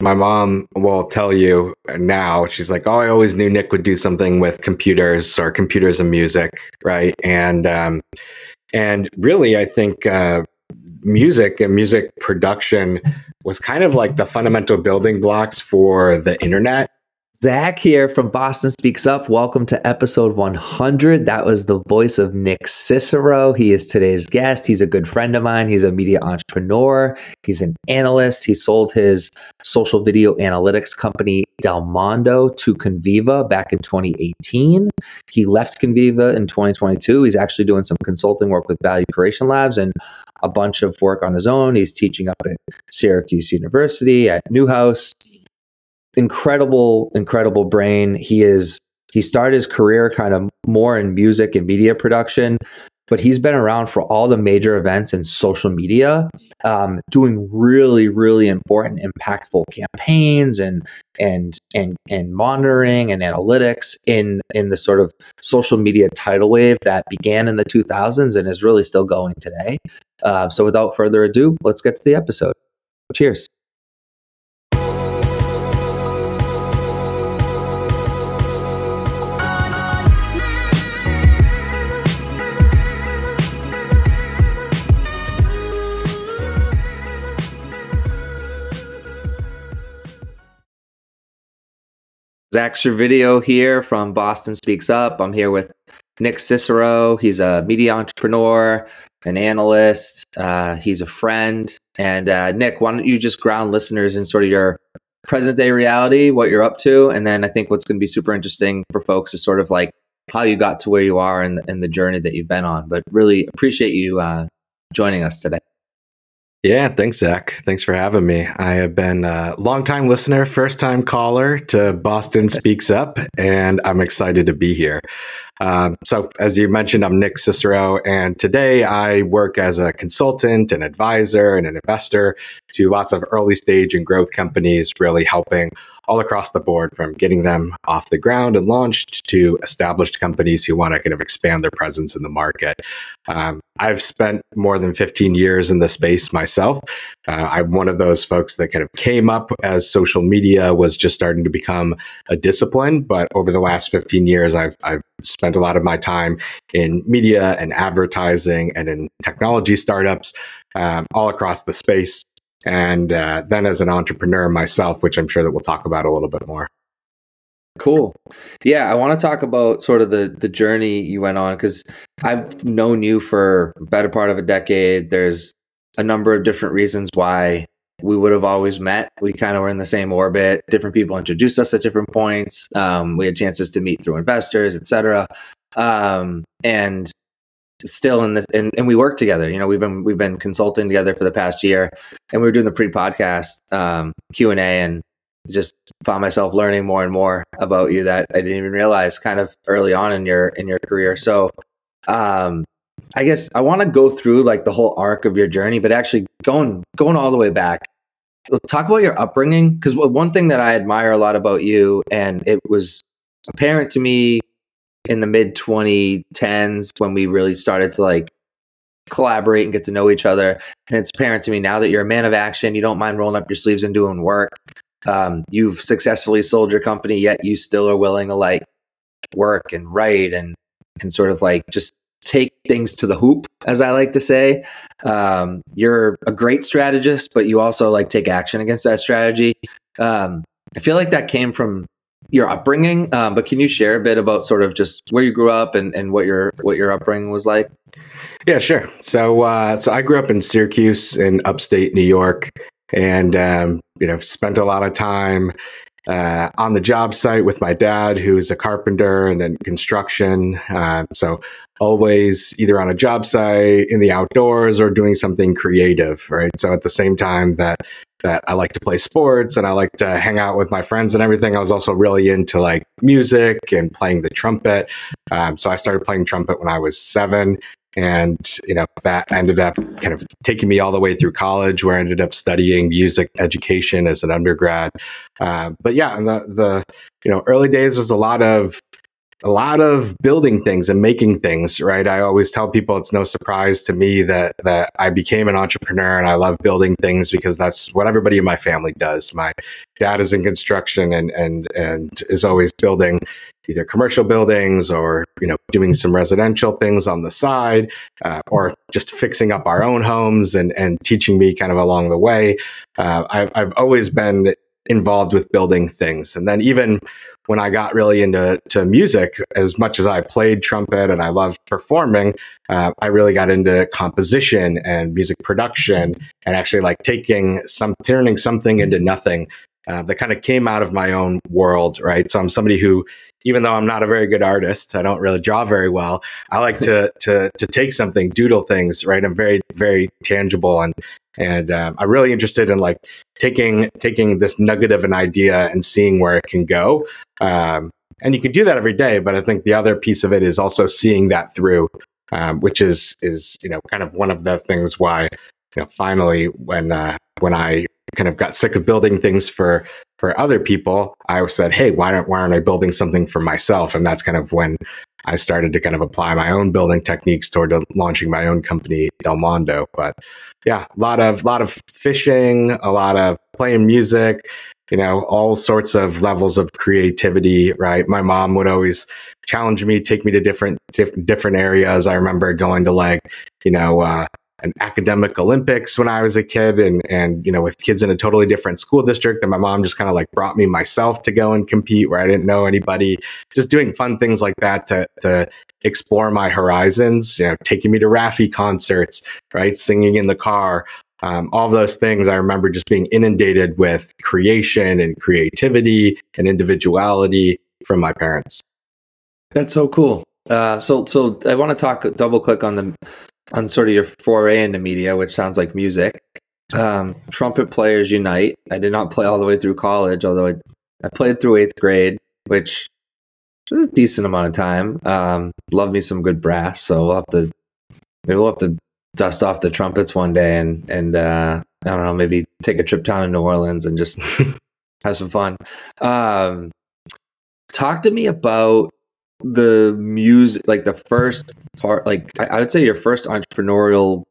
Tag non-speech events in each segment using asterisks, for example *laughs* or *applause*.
my mom will tell you now, she's like, Oh, I always knew Nick would do something with computers or computers and music. Right. And, um, and really, I think, uh, music and music production was kind of like the fundamental building blocks for the internet Zach here from Boston Speaks Up. Welcome to episode 100. That was the voice of Nick Cicero. He is today's guest. He's a good friend of mine. He's a media entrepreneur. He's an analyst. He sold his social video analytics company, Delmondo, to Conviva back in 2018. He left Conviva in 2022. He's actually doing some consulting work with Value Creation Labs and a bunch of work on his own. He's teaching up at Syracuse University, at Newhouse incredible, incredible brain. He is he started his career kind of more in music and media production, but he's been around for all the major events in social media, um, doing really, really important, impactful campaigns and and and and monitoring and analytics in in the sort of social media tidal wave that began in the 2000s and is really still going today. Uh, so, without further ado, let's get to the episode. Cheers. Zach Servideo here from Boston Speaks Up. I'm here with Nick Cicero. He's a media entrepreneur, an analyst. Uh, he's a friend. And uh, Nick, why don't you just ground listeners in sort of your present day reality, what you're up to, and then I think what's going to be super interesting for folks is sort of like how you got to where you are and, and the journey that you've been on. But really appreciate you uh, joining us today. Yeah, thanks, Zach. Thanks for having me. I have been a longtime listener, first time caller to Boston Speaks Up, and I'm excited to be here. Um, so, as you mentioned, I'm Nick Cicero, and today I work as a consultant, an advisor, and an investor to lots of early stage and growth companies, really helping all across the board from getting them off the ground and launched to established companies who want to kind of expand their presence in the market. Um, I've spent more than 15 years in the space myself. Uh, I'm one of those folks that kind of came up as social media was just starting to become a discipline. But over the last 15 years, I've, I've spent a lot of my time in media and advertising and in technology startups um, all across the space and uh, then as an entrepreneur myself, which I'm sure that we'll talk about a little bit more. Cool. Yeah, I want to talk about sort of the the journey you went on because I've known you for better part of a decade. There's a number of different reasons why we would have always met. We kind of were in the same orbit. Different people introduced us at different points. Um, we had chances to meet through investors, etc. Um, and still in this and, and we work together you know we've been we've been consulting together for the past year and we were doing the pre-podcast um, q&a and just found myself learning more and more about you that i didn't even realize kind of early on in your in your career. So um, i guess i want to go through like the whole arc of your journey but actually going going all the way back talk about your upbringing because one thing that i admire a lot about you and it was apparent to me in the mid 2010s when we really started to like collaborate and get to know each other. And it's apparent to me now that you're a man of action. You don't mind rolling up your sleeves and doing work. Um, you've successfully sold your company, yet you still are willing to like work and write and and sort of like just take things to the hoop, as I like to say. Um, you're a great strategist, but you also like take action against that strategy. Um, I feel like that came from your upbringing, um, but can you share a bit about sort of just where you grew up and, and what your what your upbringing was like? Yeah, sure. So uh, so I grew up in Syracuse in upstate New York, and um, you know spent a lot of time uh, on the job site with my dad, who's a carpenter and in construction. Uh, so always either on a job site in the outdoors or doing something creative, right? So at the same time that that I like to play sports and I like to hang out with my friends and everything. I was also really into like music and playing the trumpet. Um, so I started playing trumpet when I was seven. And, you know, that ended up kind of taking me all the way through college where I ended up studying music education as an undergrad. Uh, but yeah, and the, the, you know, early days was a lot of a lot of building things and making things, right? I always tell people it's no surprise to me that that I became an entrepreneur and I love building things because that's what everybody in my family does. My dad is in construction and and and is always building either commercial buildings or you know doing some residential things on the side uh, or just fixing up our own homes and and teaching me kind of along the way. Uh, I've I've always been involved with building things, and then even when I got really into to music, as much as I played trumpet and I loved performing, uh, I really got into composition and music production and actually like taking some, turning something into nothing uh, that kind of came out of my own world, right? So I'm somebody who, even though I'm not a very good artist, I don't really draw very well. I like to *laughs* to to take something, doodle things, right? I'm very very tangible and and um, I'm really interested in like taking taking this nugget of an idea and seeing where it can go. Um, and you can do that every day, but I think the other piece of it is also seeing that through, um, which is is you know kind of one of the things why you know finally when uh, when I kind of got sick of building things for for other people, I said, hey, why don't why aren't I building something for myself? And that's kind of when I started to kind of apply my own building techniques toward launching my own company, Delmondo. But yeah, a lot of a lot of fishing, a lot of playing music, you know, all sorts of levels of creativity, right? My mom would always challenge me, take me to different different areas. I remember going to like, you know, uh, an academic Olympics when I was a kid and and you know with kids in a totally different school district and my mom just kind of like brought me myself to go and compete where I didn't know anybody. Just doing fun things like that to to explore my horizons you know taking me to Raffi concerts right singing in the car um, all those things I remember just being inundated with creation and creativity and individuality from my parents. That's so cool. Uh, so so I want to talk double click on the on sort of your foray into media, which sounds like music. Um, Trumpet Players Unite. I did not play all the way through college, although I, I played through eighth grade, which was a decent amount of time. Um, love me some good brass, so we'll have to maybe we'll have to dust off the trumpets one day and and uh, I don't know, maybe take a trip down to New Orleans and just *laughs* have some fun. Um, talk to me about the music like the first part like I, I, would say your first entrepreneurial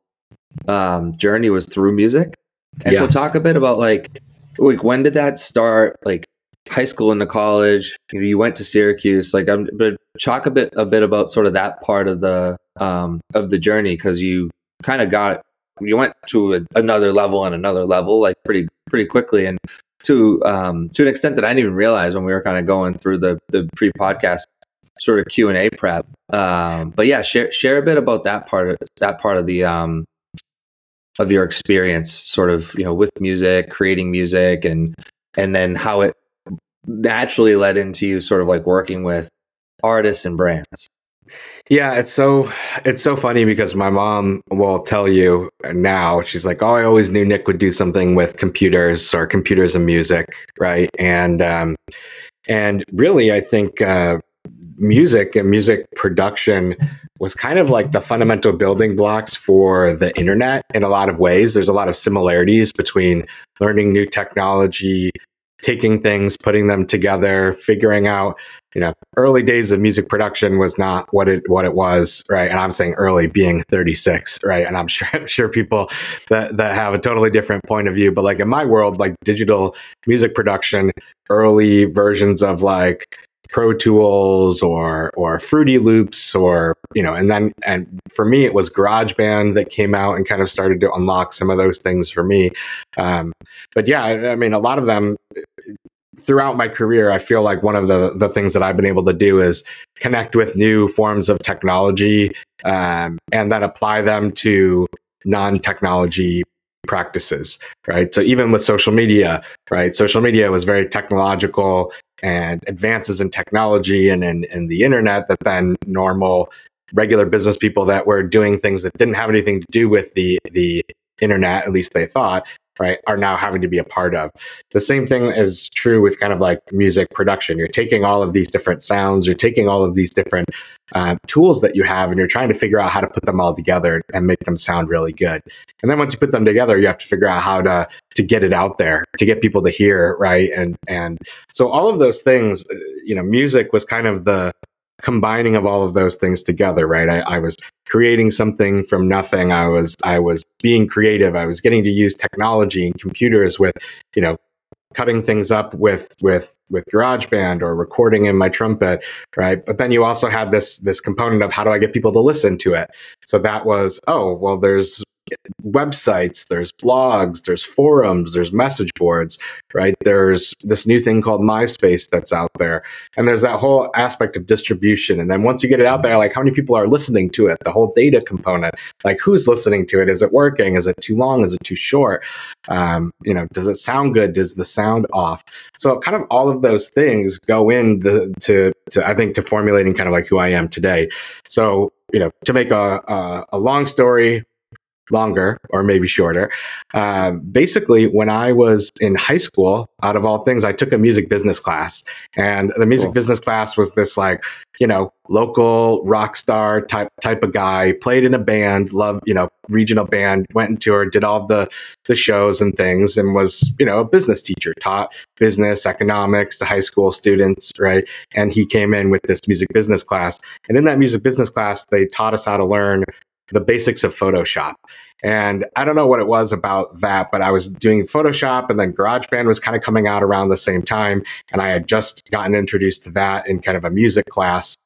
um journey was through music. And yeah. so talk a bit about like like when did that start? Like high school into college you, know, you went to syracuse like i'm but talk a bit a bit about sort of that part of the um of the journey because you kind of got you went to a, another level and another level like pretty pretty quickly. And to um to an extent that i didn't even realize when we were kind of going through the the pre-podcast sort of Q and A prep. Um, but yeah, share share a bit about that part of that part of the um, of your experience, sort of you know with music, creating music, and and then how it naturally led into you sort of like working with artists and brands. Yeah, it's so it's so funny because my mom will tell you now. She's like, "Oh, I always knew Nick would do something with computers or computers and music, right?" And um, and really, I think uh, music and music production was kind of like the fundamental building blocks for the internet in a lot of ways. There's a lot of similarities between learning new technology, taking things, putting them together, figuring out, you know, early days of music production was not what it what it was, right? And I'm saying early being 36, right? And I'm *laughs* sure I'm sure people that that have a totally different point of view, but like in my world, like digital music production, early versions of like Pro Tools or or Fruity Loops or you know, and then and for me it was GarageBand that came out and kind of started to unlock some of those things for me. Um, but yeah, I, I mean, a lot of them throughout my career, I feel like one of the the things that I've been able to do is connect with new forms of technology um, and then apply them to non technology practices, right? So even with social media, right? Social media was very technological and advances in technology and in, in the internet that then normal regular business people that were doing things that didn't have anything to do with the the internet at least they thought right are now having to be a part of. The same thing is true with kind of like music production. You're taking all of these different sounds you're taking all of these different uh, tools that you have and you're trying to figure out how to put them all together and make them sound really good. And then once you put them together you have to figure out how to to get it out there to get people to hear right? And and so all of those things uh, you know music was kind of the combining of all of those things together, right? I, I, was creating something from nothing. I was I was being creative. I was getting to use technology and computers with, you know, cutting things up with with with GarageBand or recording in my trumpet, right? But then you also had this this component of how do I get people to listen to it? So that was oh well, there's websites, there's blogs, there's forums, there's message boards, right? There's this new thing called MySpace that's out there. And there's that whole aspect of distribution. And then once you get it out there, like how many people are listening to it, the whole data component, like who's listening to it? Is it working? Is it too long? Is it too short? Um, you know, does it sound good? Does the sound off? So kind of all of those things go in the, to, to, I think, to formulating kind of like who I am today. So, you know, to make a, a, a long story longer or maybe shorter. Uh, basically, when I was in high school, out of all things, I took a music business class. And the music cool. business class was this like, you know, local rock star type type of guy, played in a band, loved, you know, regional band, went and toured, did all the the shows and things, and was, you know, a business teacher, taught business, economics to high school students, right? And he came in with this music business class. And in that music business class, they taught us how to learn the basics of Photoshop. And I don't know what it was about that, but I was doing Photoshop and then GarageBand was kind of coming out around the same time. And I had just gotten introduced to that in kind of a music class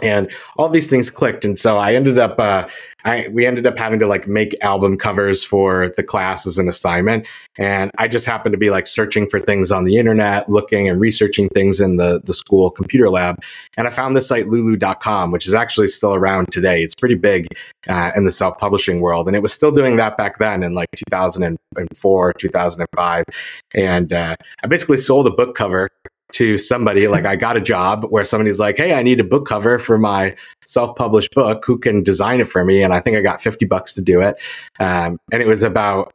and all these things clicked. And so i ended up uh, I, we ended up having to like make album covers for the class as an assignment. And i just happened to be like searching for things on the internet looking and researching things in the, the school computer lab. And i found this site lulu.com which is actually still around today. It's pretty big uh, in the self-publishing world. And it was still doing that back then in like 2004 2005 and uh, i basically sold a book cover to somebody *laughs* like I got a job where somebody's like, "Hey, I need a book cover for my self-published book. Who can design it for me?" And I think I got fifty bucks to do it. Um, and it was about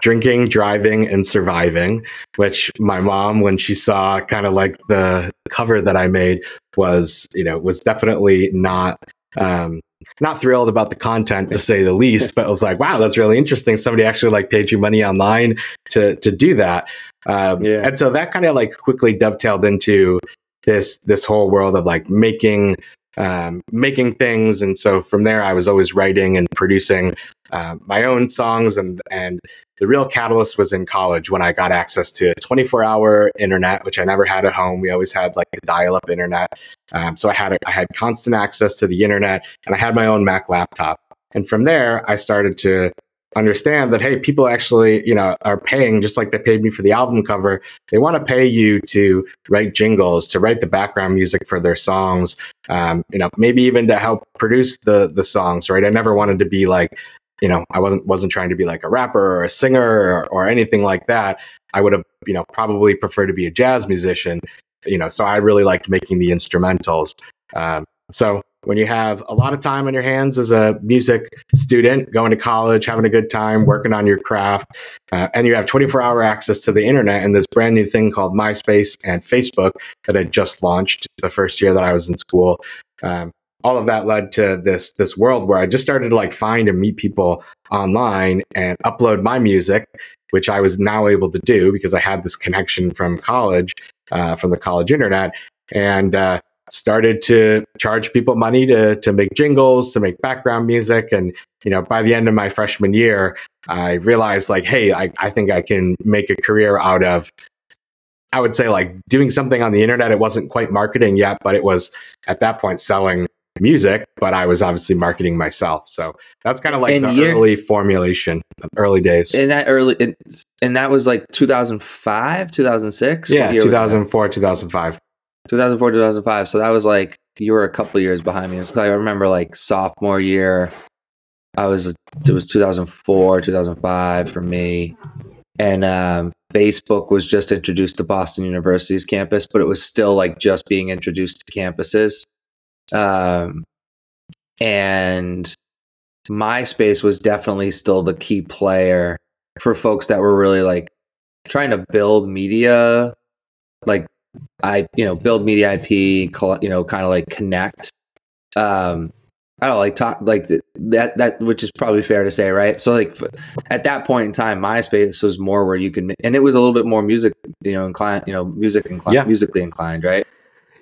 drinking, driving, and surviving. Which my mom, when she saw kind of like the cover that I made, was you know was definitely not. Um, not thrilled about the content to say the *laughs* least, but it was like, wow, that's really interesting. Somebody actually like paid you money online to to do that. Um, yeah. And so that kind of like quickly dovetailed into this this whole world of like making um, making things. And so from there, I was always writing and producing uh, my own songs. And and the real catalyst was in college when I got access to 24 hour internet, which I never had at home. We always had like a dial up internet. Um, so I had a, I had constant access to the internet, and I had my own Mac laptop. And from there, I started to understand that hey people actually you know are paying just like they paid me for the album cover they want to pay you to write jingles to write the background music for their songs um, you know maybe even to help produce the the songs right? I never wanted to be like you know i wasn't wasn't trying to be like a rapper or a singer or, or anything like that. I would have you know probably preferred to be a jazz musician you know so i really liked making the instrumentals um, so when you have a lot of time on your hands as a music student, going to college, having a good time, working on your craft, uh, and you have 24 hour access to the internet and this brand new thing called MySpace and Facebook that had just launched the first year that I was in school. Um, all of that led to this this world where I just started to like find and meet people online and upload my music, which I was now able to do because I had this connection from college, uh, from the college internet, and uh, started to charge people money to to make jingles, to make background music, and you know by the end of my freshman year, I realized like, hey, I, I think I can make a career out of. I would say like doing something on the internet. It wasn't quite marketing yet, but it was at that point selling music, but I was obviously marketing myself. So that's kind of like and the early formulation, early days. In that early, and that was like 2005, 2006? Yeah, 2004, 2005. 2004 2005 so that was like you were a couple years behind me. I remember like sophomore year i was it was 2004 2005 for me. And um, facebook was just introduced to boston university's campus but it was still like just being introduced to campuses. Um, and myspace was definitely still the key player for folks that were really like trying to build media like I you know build media IP, you know, kind of like connect. Um, I don't know, like talk like that that which is probably fair to say, right? So like at that point in time, MySpace was more where you could, and it was a little bit more music, you know, inclined, you know, music inclined, yeah. musically inclined, right?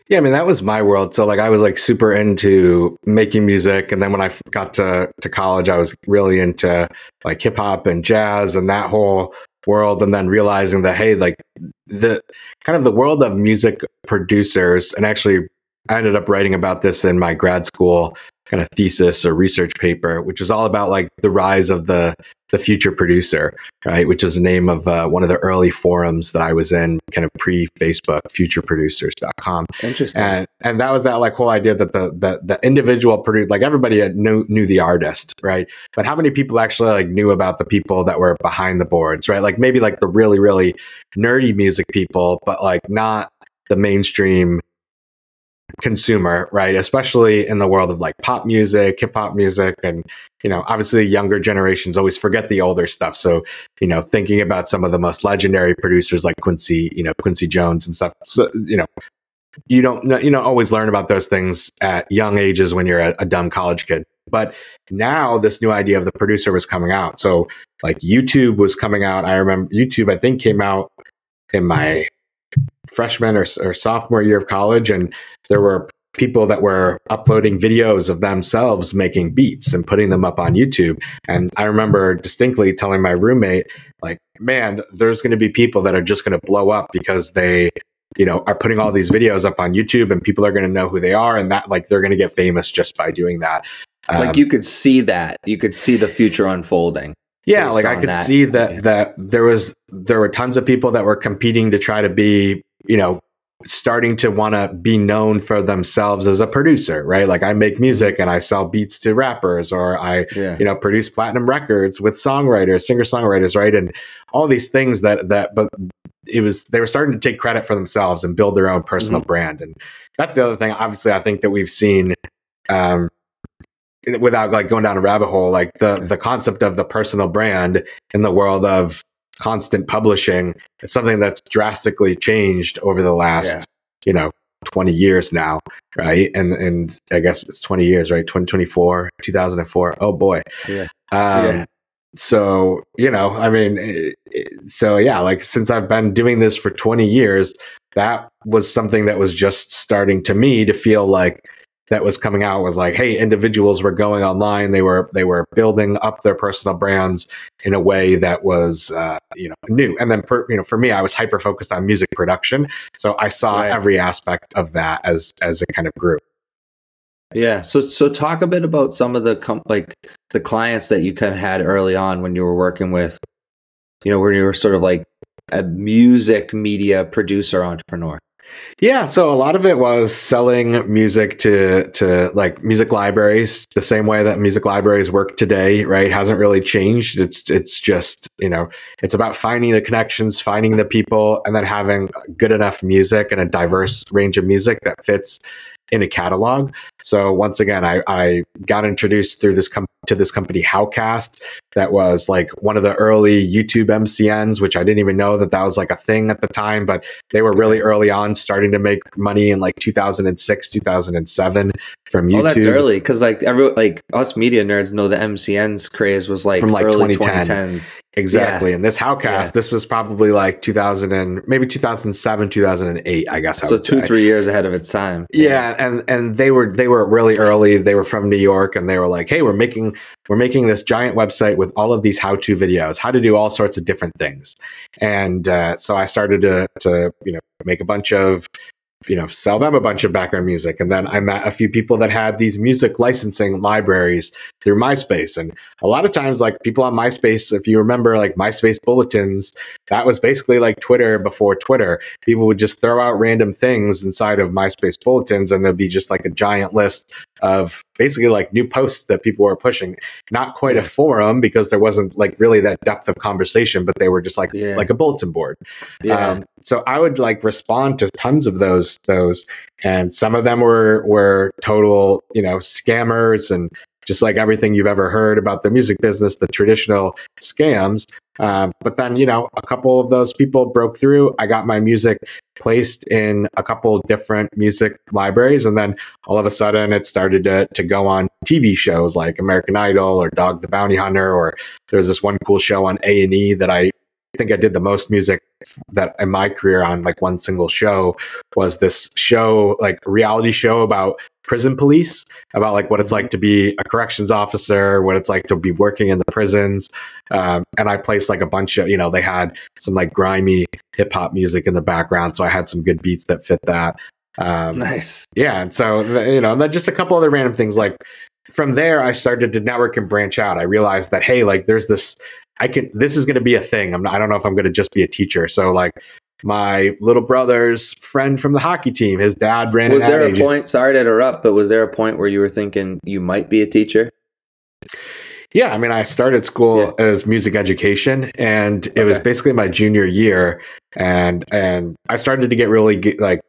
Yeah, I mean that was my world. So like I was like super into making music, and then when I got to to college, I was really into like hip hop and jazz and that whole world, and then realizing that hey, like the kind of the world of music producers, and actually I ended up writing about this in my grad school kind of thesis or research paper, which was all about like the rise of the the future producer, right? Which is the name of uh, one of the early forums that I was in, kind of pre Facebook, futureproducers.com. Interesting. And and that was that like whole idea that the the, the individual producer, like everybody knew knew the artist, right? But how many people actually like knew about the people that were behind the boards, right? Like maybe like the really really nerdy music people, but like not the mainstream consumer, right? Especially in the world of like pop music, hip hop music, and you know, obviously younger generations always forget the older stuff. So, you know, thinking about some of the most legendary producers like Quincy, you know, Quincy Jones and stuff. So, you know, you don't you don't always learn about those things at young ages when you're a, a dumb college kid. But now this new idea of the producer was coming out. So like YouTube was coming out. I remember YouTube, I think, came out in my freshman or, or sophomore year of college, and there were people that were uploading videos of themselves making beats and putting them up on YouTube. And I remember distinctly telling my roommate, like, man, there's going to be people that are just going to blow up because they, you know, are putting all these videos up on YouTube and people are going to know who they are and that like they're going to get famous just by doing that. Um, like you could see that. You could see the future unfolding. Yeah, like I could that. see that yeah. that there was there were tons of people that were competing to try to be you know, starting to want to be known for themselves as a producer, right? Like I make music and I sell beats to rappers or I, yeah. you know, produce platinum records with songwriters, singer songwriters, right? And all these things that, that, but it was, they were starting to take credit for themselves and build their own personal mm-hmm. brand. And that's the other thing. Obviously, I think that we've seen, um, without like going down a rabbit hole, like the, the concept of the personal brand in the world of constant publishing. It's something that's drastically changed over the last, yeah. you know, 20 years now, right? And and I guess it's 20 years, right? 2024, 2004. Oh boy. Yeah. Um, yeah. So, you know, I mean, it, it, so yeah, like since I've been doing this for 20 years, that was something that was just starting to me to feel like that was coming out was like, hey, individuals were going online. They were they were building up their personal brands in a way that was uh, you know new. And then per, you know for me, I was hyper focused on music production, so I saw right. every aspect of that as as a kind of group. Yeah. So so talk a bit about some of the com- like the clients that you kind of had early on when you were working with, you know, when you were sort of like a music media producer entrepreneur. Yeah, so a lot of it was selling music to to like music libraries, the same way that music libraries work today, right? Hasn't really changed. It's it's just, you know, it's about finding the connections, finding the people and then having good enough music and a diverse range of music that fits in a catalog. So once again, I, I got introduced through this com- to this company Howcast that was like one of the early YouTube MCNs, which I didn't even know that that was like a thing at the time, but they were really early on starting to make money in like 2006, 2007 from YouTube. Oh, that's early because like every like us media nerds know the MCNs craze was like from like early 2010. 2010s. Exactly. Yeah. And this Howcast, yeah. this was probably like 2000 and maybe 2007, 2008, I guess. I so two, say. three years ahead of its time. Yeah. yeah. And, and they were, they were really early. They were from New York and they were like, Hey, we're making, we're making this giant website with all of these how to videos, how to do all sorts of different things. And, uh, so I started to, to, you know, make a bunch of you know, sell them a bunch of background music. And then I met a few people that had these music licensing libraries through MySpace. And a lot of times, like people on MySpace, if you remember like MySpace bulletins, that was basically like Twitter before Twitter. People would just throw out random things inside of MySpace bulletins and there'd be just like a giant list of basically like new posts that people were pushing. Not quite yeah. a forum because there wasn't like really that depth of conversation, but they were just like yeah. like a bulletin board. Yeah. Um, so I would like respond to tons of those those, and some of them were were total you know scammers and just like everything you've ever heard about the music business, the traditional scams. Um, but then, you know, a couple of those people broke through. I got my music placed in a couple different music libraries. And then all of a sudden it started to, to go on TV shows like American Idol or Dog the Bounty Hunter, or there was this one cool show on A&E that I think I did the most music that in my career on like one single show was this show, like reality show about prison police, about like what it's like to be a corrections officer, what it's like to be working in the prisons. Um, and I placed like a bunch of, you know, they had some like grimy hip hop music in the background. So I had some good beats that fit that. Um, nice. Yeah. And so, you know, and then just a couple other random things like from there, I started to network and branch out. I realized that, hey, like there's this I can this is going to be a thing. I'm not, I don't know if I'm going to just be a teacher. So like my little brother's friend from the hockey team, his dad ran. Was there a point? Sorry to interrupt, but was there a point where you were thinking you might be a teacher? Yeah, I mean, I started school yeah. as music education, and it okay. was basically my junior year, and and I started to get really like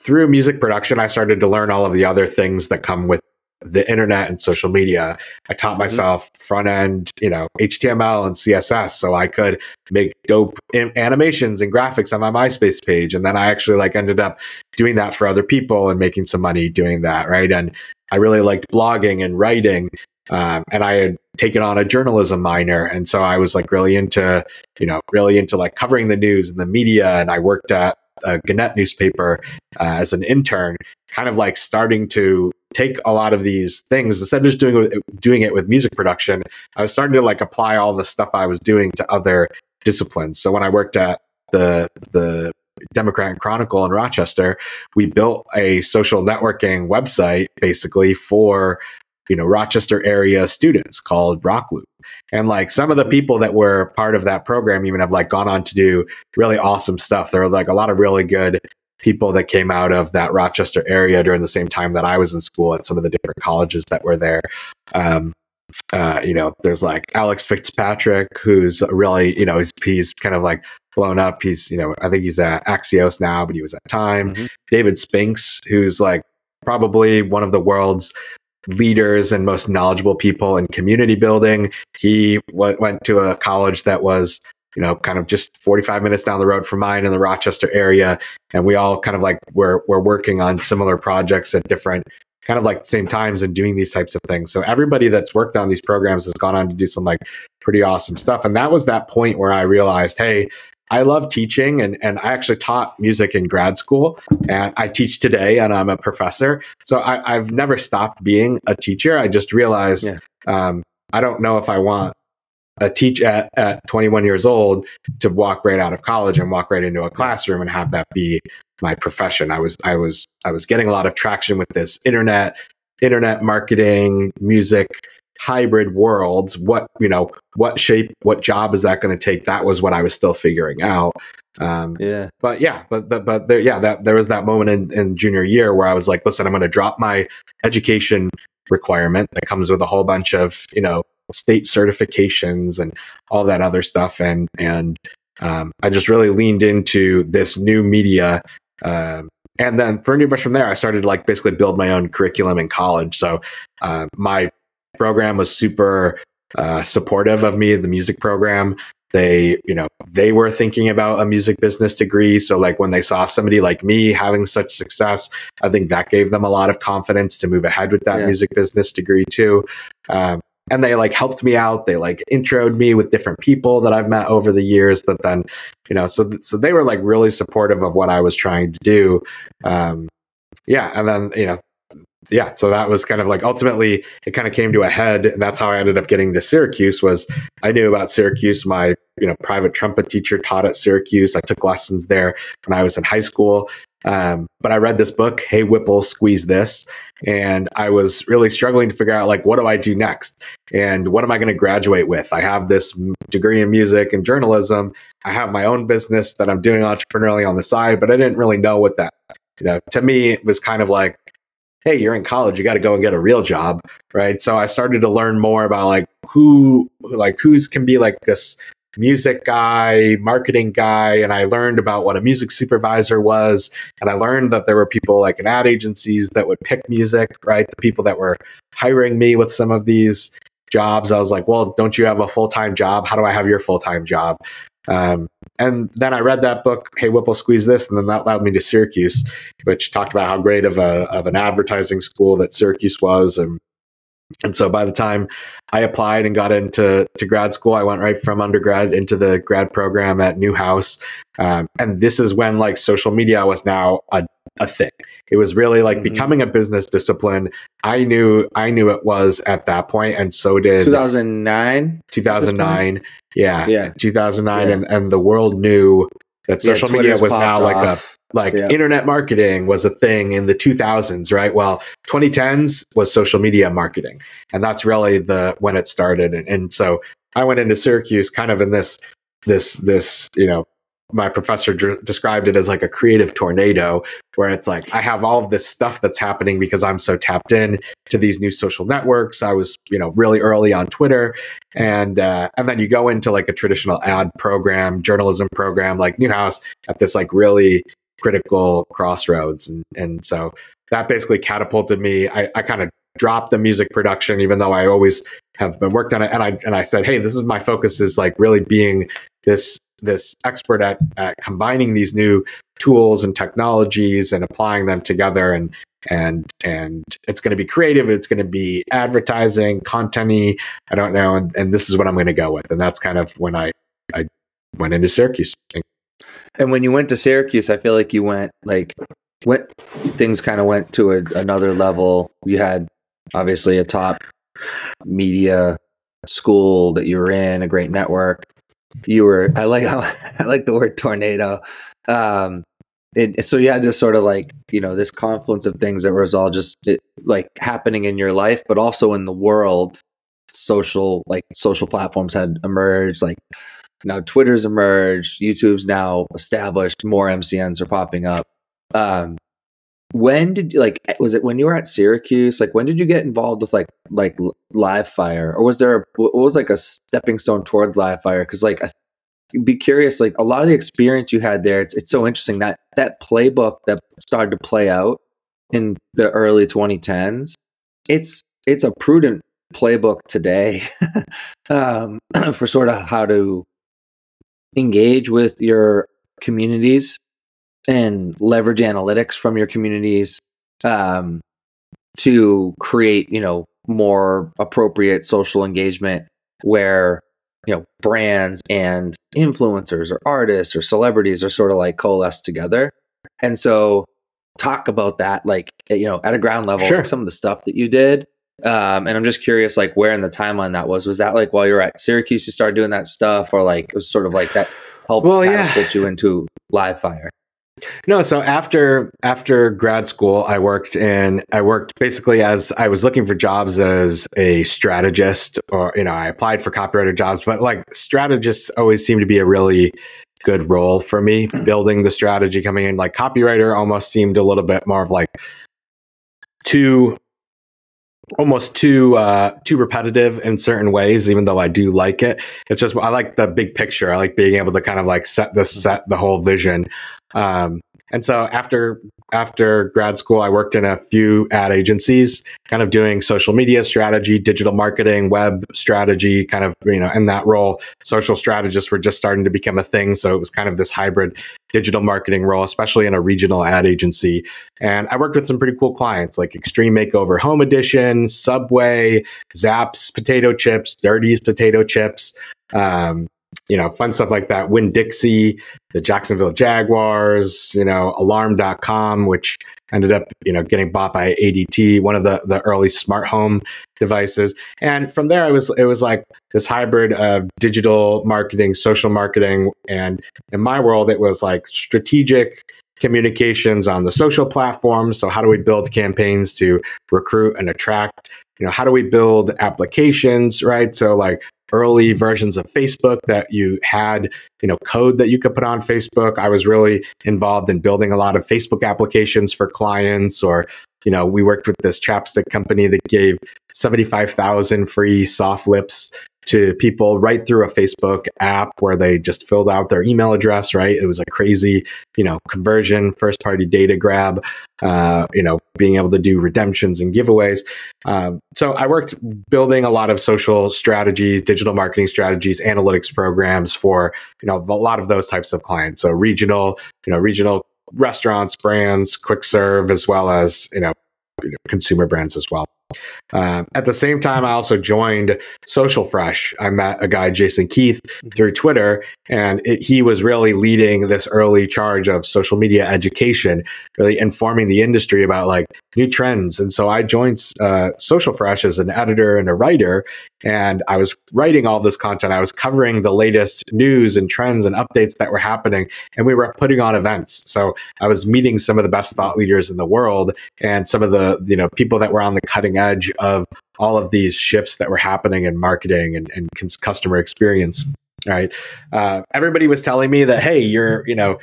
through music production. I started to learn all of the other things that come with the internet and social media. I taught mm-hmm. myself front end, you know, HTML and CSS so I could make dope animations and graphics on my MySpace page. And then I actually like ended up doing that for other people and making some money doing that. Right. And I really liked blogging and writing. Um, and I had taken on a journalism minor. And so I was like really into, you know, really into like covering the news and the media. And I worked at a Gannett newspaper uh, as an intern, kind of like starting to take a lot of these things instead of just doing doing it with music production. I was starting to like apply all the stuff I was doing to other disciplines. So when I worked at the the Democrat and Chronicle in Rochester, we built a social networking website basically for you know Rochester area students called Rock Loop. And like some of the people that were part of that program even have like gone on to do really awesome stuff. There are like a lot of really good people that came out of that Rochester area during the same time that I was in school at some of the different colleges that were there. Um, uh, you know, there's like Alex Fitzpatrick, who's really, you know, he's, he's kind of like blown up. He's, you know, I think he's at Axios now, but he was at Time. Mm-hmm. David Spinks, who's like probably one of the world's leaders and most knowledgeable people in community building. He w- went to a college that was you know, kind of just 45 minutes down the road from mine in the Rochester area. And we all kind of like were, were working on similar projects at different kind of like same times and doing these types of things. So everybody that's worked on these programs has gone on to do some like pretty awesome stuff. And that was that point where I realized, hey, I love teaching and, and I actually taught music in grad school and I teach today and I'm a professor. So I, have never stopped being a teacher. I just realized yeah. um, I don't know if I want a teach at, at 21 years old to walk right out of college and walk right into a classroom and have that be my profession. I was I was I was getting a lot of traction with this internet internet marketing, music hybrid worlds What you know, what shape, what job is that going to take? That was what I was still figuring out. Um, yeah, but yeah, but but, but there, yeah, that there was that moment in, in junior year where I was like, listen, I'm going to drop my education requirement that comes with a whole bunch of you know state certifications and all that other stuff. And and um, I just really leaned into this new media. Um, and then pretty much from there, I started to like basically build my own curriculum in college. So uh, my program was super uh, supportive of me, the music program. They, you know, they were thinking about a music business degree. So like when they saw somebody like me having such success, I think that gave them a lot of confidence to move ahead with that yeah. music business degree too. Um, and they like helped me out. They like introed me with different people that I've met over the years. That then, you know, so so they were like really supportive of what I was trying to do. Um, yeah, and then you know, yeah, so that was kind of like ultimately it kind of came to a head, and that's how I ended up getting to Syracuse. Was I knew about Syracuse? My you know private trumpet teacher taught at Syracuse. I took lessons there when I was in high school. Um, but I read this book, Hey Whipple, Squeeze This, and I was really struggling to figure out like what do I do next and what am I going to graduate with? I have this degree in music and journalism. I have my own business that I'm doing entrepreneurially on the side, but I didn't really know what that. You know, to me, it was kind of like, hey, you're in college, you got to go and get a real job, right? So I started to learn more about like who, like who's can be like this music guy, marketing guy, and I learned about what a music supervisor was. And I learned that there were people like in ad agencies that would pick music, right? The people that were hiring me with some of these jobs. I was like, well, don't you have a full time job? How do I have your full time job? Um, and then I read that book, Hey Whipple, Squeeze This, and then that led me to Syracuse, which talked about how great of a of an advertising school that Syracuse was, and And so by the time I applied and got into to grad school, I went right from undergrad into the grad program at Newhouse. Um, and this is when like social media was now a, a thing. It was really like mm-hmm. becoming a business discipline. I knew I knew it was at that point, and so did 2009. 2009, yeah, yeah, 2009, yeah. and and the world knew that social yeah, media was now off. like a like yeah. internet marketing was a thing in the 2000s, right? Well, 2010s was social media marketing, and that's really the when it started. And, and so I went into Syracuse kind of in this this this you know my professor d- described it as like a creative tornado where it's like i have all of this stuff that's happening because i'm so tapped in to these new social networks i was you know really early on twitter and uh, and then you go into like a traditional ad program journalism program like newhouse at this like really critical crossroads. And and so that basically catapulted me. I, I kind of dropped the music production even though i always have been worked on it. And i and i said hey this is my focus is like really being this this expert at, at combining these new tools and technologies and applying them together. And and and it's going to be creative. It's going to be advertising contenty. I don't know. And, and this is what i'm going to go with. And that's kind of when i i went into syracuse. and when you went to syracuse i feel like you went like went things kind of went to a, another level. You had obviously a top media school that you were in a great network. You were i like how *laughs* i like the word tornado. Um it, so you had this sort of like you know this confluence of things that was all just it, like happening in your life but also in the world social like social platforms had emerged like now twitter's emerged youtube's now established more mcns are popping up. Um when did you like was it when you were at syracuse? Like when did you get involved with like like Livefyre, or was there a, what was like a stepping stone towards Livefyre? because like I be curious like a lot of the experience you had there it's, it's so interesting that that playbook that started to play out in the early 2010s it's it's a prudent playbook today. *laughs* Um, *clears throat* for sort of how to engage with your communities and leverage analytics from your communities um, to create, you know, more appropriate social engagement where you know brands and influencers or artists or celebrities are sort of like coalesced together and so talk about that like you know at a ground level sure. like some of the stuff that you did um, and i'm just curious like where in the timeline that was was that like while you were at syracuse you started doing that stuff or like it was sort of like that helped well, yeah. put you into Livefyre? no, so after after grad school, I worked in I worked basically as I was looking for jobs as a strategist, or you know, I applied for copywriter jobs, but like strategists always seem to be a really good role for me. Building the strategy, coming in like copywriter, almost seemed a little bit more of like too almost too uh, too repetitive in certain ways even though i do like it. It's just i like the big picture. I like being able to kind of like set the set the whole vision. Um, and so after after grad school, I worked in a few ad agencies, kind of doing social media strategy, digital marketing, web strategy, kind of you know in that role. Social strategists were just starting to become a thing, so it was kind of this hybrid digital marketing role, especially in a regional ad agency. And I worked with some pretty cool clients like Extreme Makeover Home Edition, Subway, Zapp's Potato Chips, Dirty's Potato Chips. Um, you know, fun stuff like that. Winn-Dixie, the Jacksonville Jaguars, you know, alarm.com, which ended up, you know, getting bought by ADT, one of the, the early smart home devices. And from there, it was, it was like this hybrid of digital marketing, social marketing. And in my world, it was like strategic communications on the social platforms. So how do we build campaigns to recruit and attract? You know, how do we build applications, right? So like early versions of Facebook that you had, you know, code that you could put on Facebook. I was really involved in building a lot of Facebook applications for clients or you know, we worked with this chapstick company that gave 75,000 free Softlips to people right through a Facebook app where they just filled out their email address, right? It was a crazy, you know, conversion, first party data grab, uh, you know, being able to do redemptions and giveaways. Um, so I worked building a lot of social strategies, digital marketing strategies, analytics programs for, you know, a lot of those types of clients. So regional, you know, regional restaurants, brands, quick serve, as well as, you know, consumer brands as well. Uh, at the same time, I also joined Social Fresh. I met a guy, Jason Keath, through Twitter, and it, he was really leading this early charge of social media education, really informing the industry about like new trends. And so I joined uh, Social Fresh as an editor and a writer, and I was writing all this content. I was covering the latest news and trends and updates that were happening, and we were putting on events. So I was meeting some of the best thought leaders in the world and some of the you know people that were on the cutting edge of all of these shifts that were happening in marketing and, and customer experience. Right. Uh, everybody was telling me that, hey, you're, you know,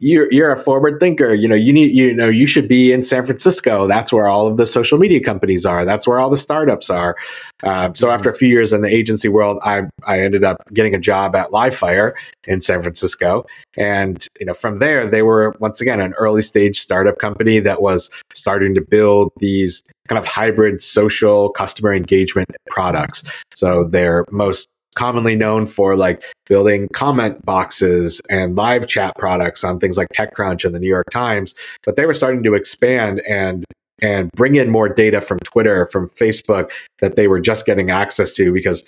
you're you're a forward thinker. You know, you need you know you should be in San Francisco. That's where all of the social media companies are. That's where all the startups are. Uh, so mm-hmm. after a few years in the agency world, I I ended up getting a job at Livefyre in San Francisco, and you know from there they were once again an early stage startup company that was starting to build these kind of hybrid social customer engagement products. So their most commonly known for like building comment boxes and live chat products on things like TechCrunch and the New York Times, but they were starting to expand and and bring in more data from Twitter, from Facebook that they were just getting access to because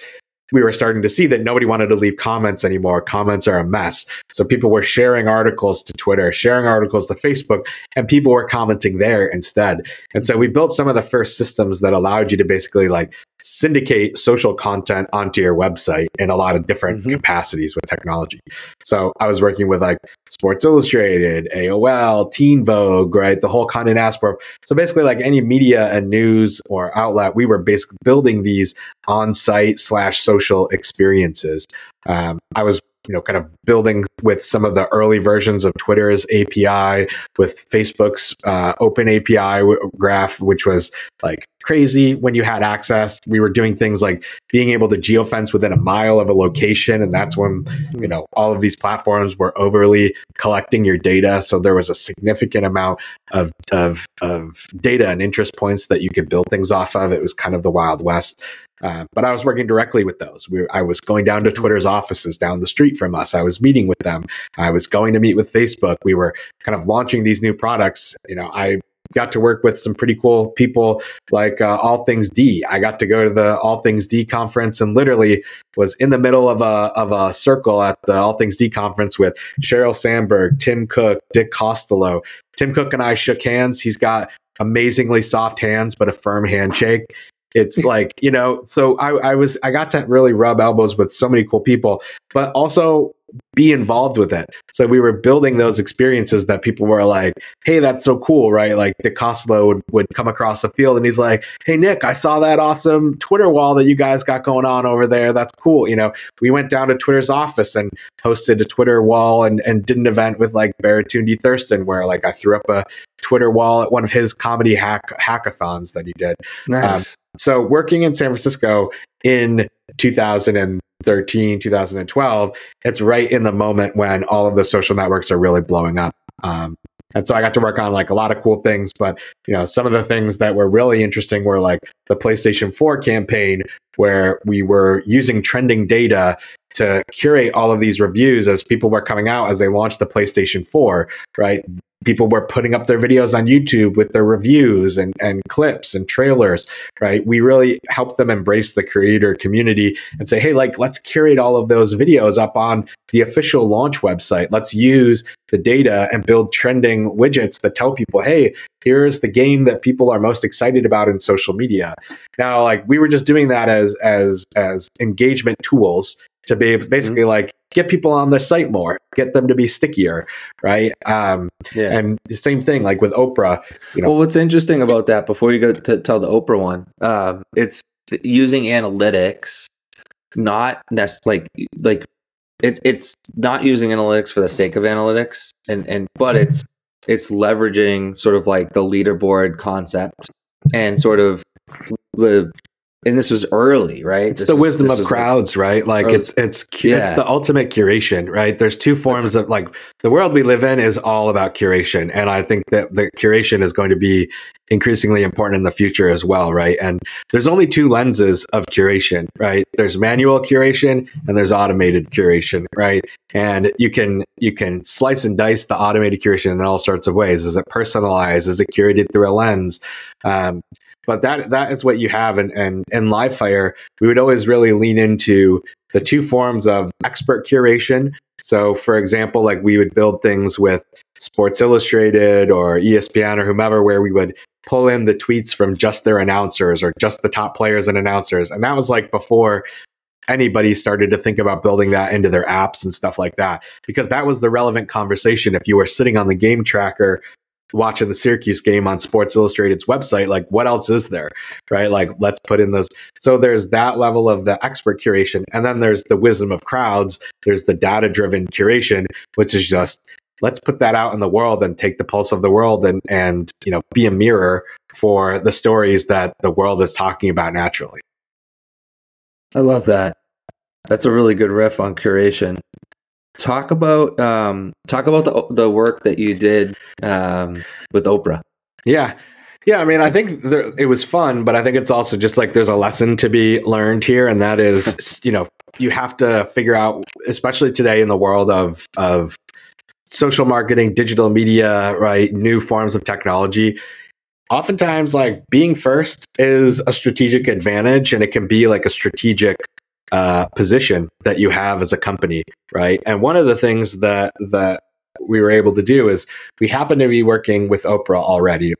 we were starting to see that nobody wanted to leave comments anymore. Comments are a mess. So people were sharing articles to Twitter, sharing articles to Facebook, and people were commenting there instead. And so we built some of the first systems that allowed you to basically like syndicate social content onto your website in a lot of different mm-hmm. capacities with technology. So I was working with like Sports Illustrated, AOL, Teen Vogue, right? The whole Condé Nast So basically like any media and news or outlet, we were basically building these on-site slash social experiences. Um, I was you know, kind of building with some of the early versions of Twitter's API, with Facebook's uh, open API graph, which was like crazy when you had access. We were doing things like being able to geofence within a mile of a location. And that's when, you know, all of these platforms were overly collecting your data. So there was a significant amount of, of, of data and interest points that you could build things off of. It was kind of the Wild West. Uh, but I was working directly with those. We, I was going down to. Twitter's offices down the street from us. I was meeting with them. I was going to meet with Facebook. We were kind of launching these new products. You know, I got to work with some pretty cool people like uh, All Things D. I got to go to the All Things D conference and literally was in the middle of a of a circle at the All Things D conference with Sheryl Sandberg, Tim Cook, Dick Costolo. Tim Cook and I shook hands. He's got amazingly soft hands, but a firm handshake. It's *laughs* like, you know, so I, I was, I got to really rub elbows with so many cool people, but also be involved with it. So we were building those experiences that people were like, hey, that's so cool, right? Like Dick Costolo would, would come across the field and he's like, hey, Nick, I saw that awesome Twitter wall that you guys got going on over there. That's cool. You know, we went down to Twitter's office and hosted a Twitter wall and, and did an event with like Baratunde Thurston where like I threw up a Twitter wall at one of his comedy hack hackathons that he did. Nice. Um, so working in San Francisco in 2013, 2012, it's right in the moment when all of the social networks are really blowing up. Um, and so I got to work on like a lot of cool things, but you know, some of the things that were really interesting were like the PlayStation 4 campaign where we were using trending data to curate all of these reviews as people were coming out as they launched the PlayStation 4, right? People were putting up their videos on YouTube with their reviews and, and clips and trailers, right? We really helped them embrace the creator community and say, hey, like, let's curate all of those videos up on the official launch website. Let's use the data and build trending widgets that tell people, hey, here's the game that people are most excited about in social media. Now, like we were just doing that as as as engagement tools to be basically mm-hmm. like get people on the site more, get them to be stickier, right? Um, yeah. And the same thing, like with Oprah. You know. Well, what's interesting about that, before you go to tell the Oprah one, um, it's using analytics, not necessarily like like it's it's not using analytics for the sake of analytics, and and but mm-hmm. it's it's leveraging sort of like the leaderboard concept and sort of the and this was early, right? It's this the was, wisdom of crowds, like, right? Like early. it's it's yeah. it's the ultimate curation, right? There's two forms of like the world we live in is all about curation, and I think that the curation is going to be increasingly important in the future as well, right? And there's only two lenses of curation, right? There's manual curation and there's automated curation, right? And you can you can slice and dice the automated curation in all sorts of ways. Is it personalized? Is it curated through a lens? Um, but that that is what you have and and and Livefyre we would always really lean into the two forms of expert curation. So for example like we would build things with sports illustrated or espn or whomever where we would pull in the tweets from just their announcers or just the top players and announcers. And that was like before anybody started to think about building that into their apps and stuff like that because that was the relevant conversation if you were sitting on the game tracker watching the Syracuse game on Sports Illustrated's website, like what else is there? Right? Like let's put in those. So there's that level of the expert curation. And then there's the wisdom of crowds. There's the data driven curation, which is just let's put that out in the world and take the pulse of the world and and you know be a mirror for the stories that the world is talking about naturally. I love that. That's a really good riff on curation talk about um, talk about the the work that you did um, with Oprah. Yeah. Yeah, I mean, I think there, it was fun, but I think it's also just like there's a lesson to be learned here, and that is, *laughs* you know, you have to figure out, especially today in the world of of social marketing, digital media, right, new forms of technology. Oftentimes, like being first is a strategic advantage, and it can be like a strategic uh, position that you have as a company, right? And one of the things that that we were able to do is we happen to be working with Oprah already,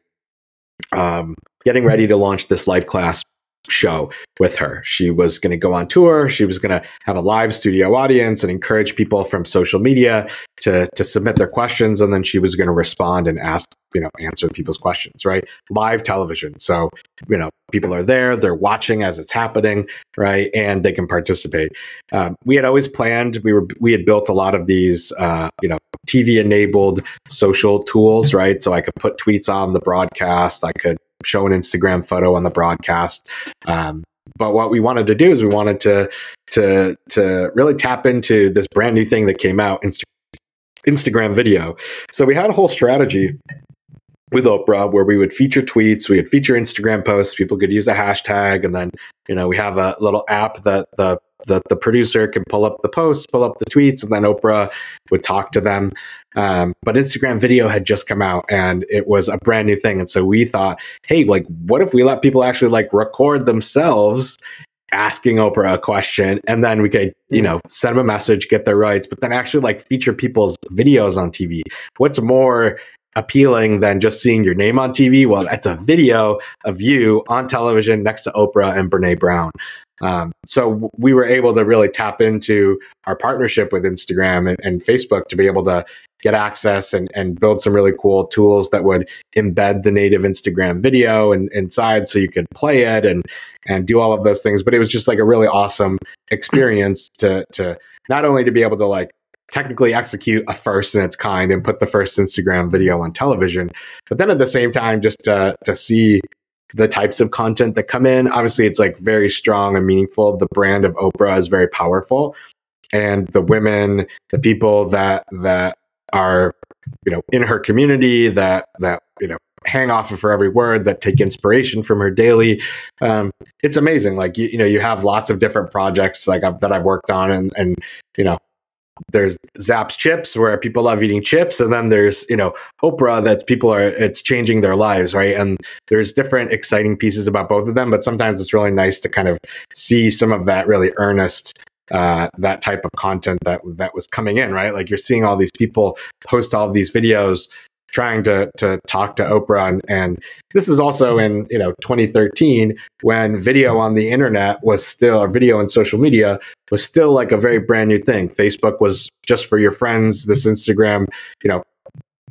um, getting ready to launch this live class show with her. She was going to go on tour. She was going to have a live studio audience and encourage people from social media to to submit their questions, and then she was going to respond and ask you know answer people's questions. Right, live television. So you know people are there, they're watching as it's happening, right, and they can participate. Um, we had always planned. We were we had built a lot of these uh, you know TV enabled social tools, right? So I could put tweets on the broadcast. I could show an Instagram photo on the broadcast. Um, but what we wanted to do is we wanted to to to really tap into this brand new thing that came out, Insta- Instagram video. So we had a whole strategy with Oprah where we would feature tweets, we would feature Instagram posts, people could use a hashtag, and then you know we have a little app that the that the producer can pull up the posts, pull up the tweets, and then Oprah would talk to them. Um, but Instagram video had just come out and it was a brand new thing. And so we thought, hey, like, what if we let people actually like record themselves asking Oprah a question and then we could, you know, send them a message, get their rights, but then actually like feature people's videos on TV? What's more appealing than just seeing your name on TV? Well, that's a video of you on television next to Oprah and Brene Brown. Um, so we were able to really tap into our partnership with Instagram and, and, Facebook to be able to get access and, and build some really cool tools that would embed the native Instagram video and, inside so you could play it and and do all of those things. But it was just like a really awesome experience to to not only to be able to like technically execute a first in its kind and put the first Instagram video on television, but then at the same time just to to see the types of content that come in. Obviously, it's like very strong and meaningful. The brand of Oprah is very powerful, and the women, the people that that are you know in her community that that you know hang off of her every word that take inspiration from her daily um, it's amazing like you, you know you have lots of different projects like I've, that i've worked on and and you know there's Zapp's chips where people love eating chips, and then there's you know Oprah that's people are it's changing their lives, right? And there's different exciting pieces about both of them, but sometimes it's really nice to kind of see some of that really earnest uh, that type of content that that was coming in, right? Like you're seeing all these people post all of these videos trying to to talk to Oprah and, and, this is also in you know 2013 when video on the internet was still or video and social media was still like a very brand new thing. Facebook was just for your friends. This Instagram, you know,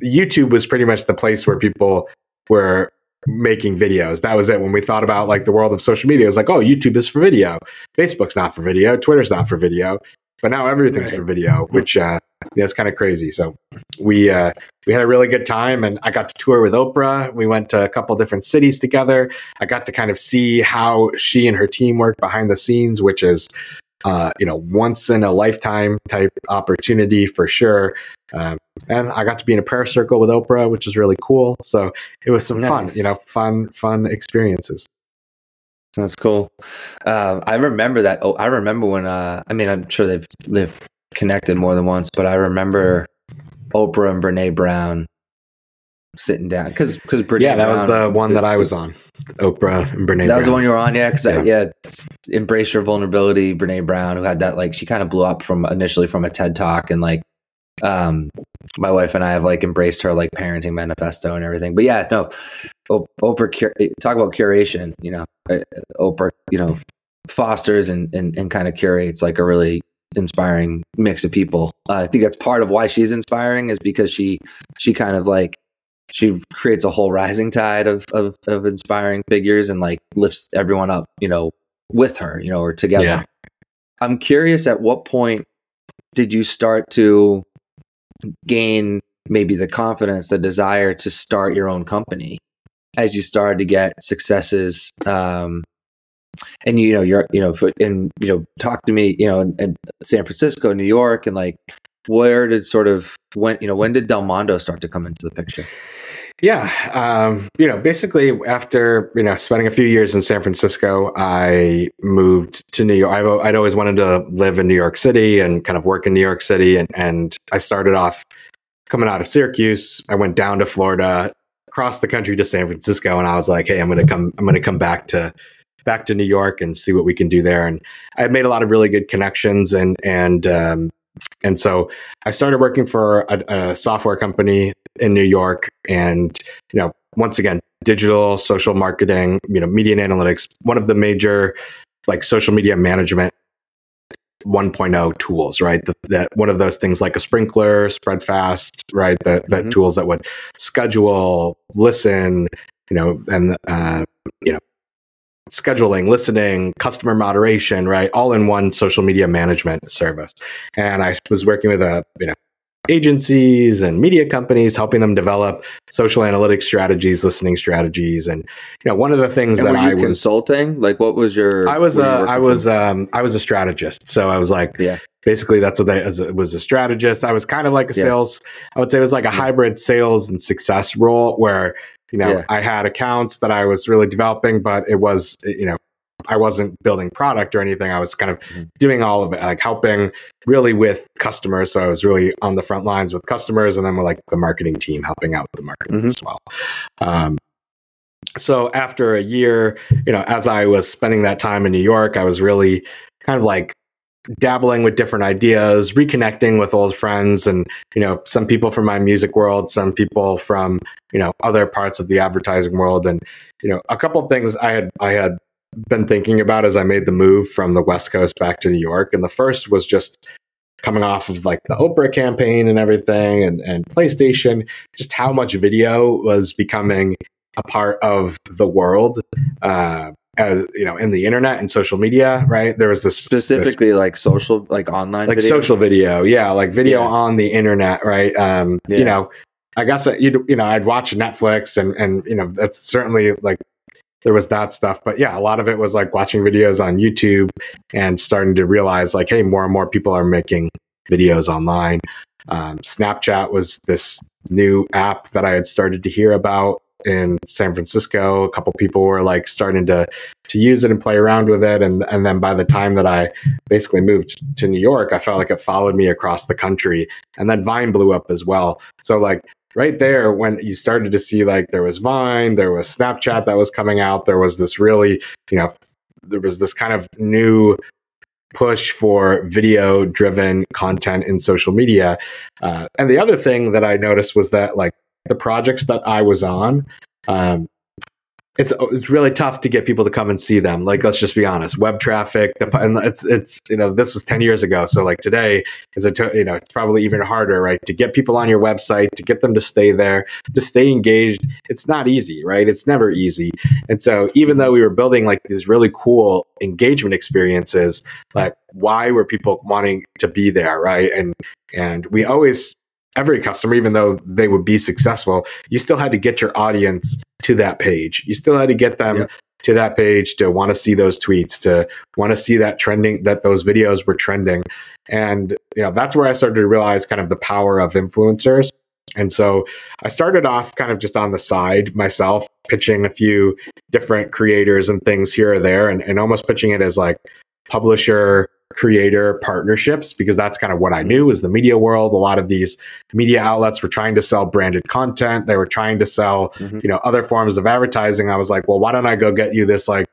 YouTube was pretty much the place where people were making videos. That was it. When we thought about like the world of social media, it was like, oh, YouTube is for video. Facebook's not for video. Twitter's not for video. But now everything's right. for video, which uh, yeah, it's kind of crazy. So we uh, we had a really good time, and I got to tour with Oprah. We went to a couple different cities together. I got to kind of see how she and her team work behind the scenes, which is uh, you know once in a lifetime type opportunity for sure. Um, and I got to be in a prayer circle with Oprah, which is really cool. So it was some nice. fun, you know, fun fun experiences. That's cool. Uh, I remember that. Oh, I remember when. Uh, I mean, I'm sure they've they've connected more than once, but I remember Oprah and Brene Brown sitting down because because yeah, that was the one that I was on, Oprah and Brene. That Brown. was the one you were on, yeah. Because yeah. yeah, embrace your vulnerability. Brene Brown, who had that like she kind of blew up from initially from a TED talk, and like um, my wife and I have like embraced her like parenting manifesto and everything. But yeah, no, Oprah talk about curation. You know, uh, Oprah, you know, fosters and and, and kind of curates like a really inspiring mix of people. Uh, I think that's part of why she's inspiring is because she she kind of like she creates a whole rising tide of, of, of inspiring figures and like lifts everyone up, you know, with her, you know, or together. Yeah. I'm curious at what point did you start to gain maybe the confidence, the desire to start your own company as you started to get successes um, and you know you're you know and you know talk to me you know in, in, San Francisco, New York, and like where did sort of when you know when did Delmondo start to come into the picture? Yeah, um, you know, basically after you know spending a few years in San Francisco, I moved to New York. I've, I'd always wanted to live in New York City and kind of work in New York City, and and I started off coming out of Syracuse. I went down to Florida, across the country to San Francisco, and I was like, hey, I'm gonna come. I'm gonna come back to back to New York and see what we can do there. And I made a lot of really good connections and and um, and so I started working for a, a, software company in New York, and you know, once again, digital, social marketing, you know, media and analytics, one of the major like social media management 1.0 tools, right? That, that, one of those things like a Sprinklr, Spredfast, right? That that mm-hmm. tools that would schedule, listen, you know, and uh, you know, scheduling, listening, customer moderation, right? All in one social media management service. And I was working with a, you know, agencies and media companies helping them develop social analytics strategies listening strategies and you know one of the things and that i was consulting? Like what was your i was a, i was um i was a strategist. So i was like yeah. basically that's what they as was a strategist. I was kind of like a sales i would say it was like a hybrid sales and success role where you know, yeah. I had accounts that I was really developing, but it was, you know, I wasn't building product or anything. I was kind of mm-hmm. doing all of it, like helping really with customers. So I was really on the front lines with customers, and then we're like the marketing team helping out with the marketing mm-hmm. as well. Um, so after a year, you know, as I was spending that time in New York, I was really kind of like dabbling with different ideas, reconnecting with old friends and, you know, some people from my music world, some people from, you know, other parts of the advertising world. And, you know, a couple of things I had, I had been thinking about as I made the move from the West Coast back to New York. And the first was just coming off of like the Oprah campaign and everything and, and PlayStation, just how much video was becoming a part of the world. Uh, as you know in the internet and social media right there was this specifically this, like social like online like video? social video yeah like video yeah. on the internet right um yeah. you know i guess uh, you you know i'd watch netflix and and you know that's certainly like there was that stuff but yeah a lot of it was like watching videos on youtube and starting to realize like hey more and more people are making videos online um, snapchat was this new app that i had started to hear about in San Francisco. A couple people were like starting to to use it and play around with it, and and then by the time that I basically moved to New York, I felt like it followed me across the country. And then Vine blew up as well. So like right there when you started to see like there was Vine, there was Snapchat that was coming out, there was this really you know there was this kind of new push for video driven content in social media. Uh, and the other thing that I noticed was that like the projects that I was on, um, it's it's really tough to get people to come and see them. Like, let's just be honest, web traffic, the, and it's it's you know this was ten years ago, so like today is a you know it's probably even harder, right? To get people on your website, to get them to stay there, to stay engaged, it's not easy, right? It's never easy. And so even though we were building like these really cool engagement experiences, like why were people wanting to be there, right? And and we always every customer, even though they would be successful, you still had to get your audience to that page. You still had to get them to that page to want to see those tweets, to want to see that trending, that those videos were trending. And, you know, that's where I started to realize kind of the power of influencers. And so I started off kind of just on the side myself, pitching a few different creators and things here or there and, and almost pitching it as like publisher creator partnerships because that's kind of what I knew was the media world. A lot of these media outlets were trying to sell branded content. They were trying to sell, mm-hmm. you know, other forms of advertising. I was like, well, why don't I go get you this like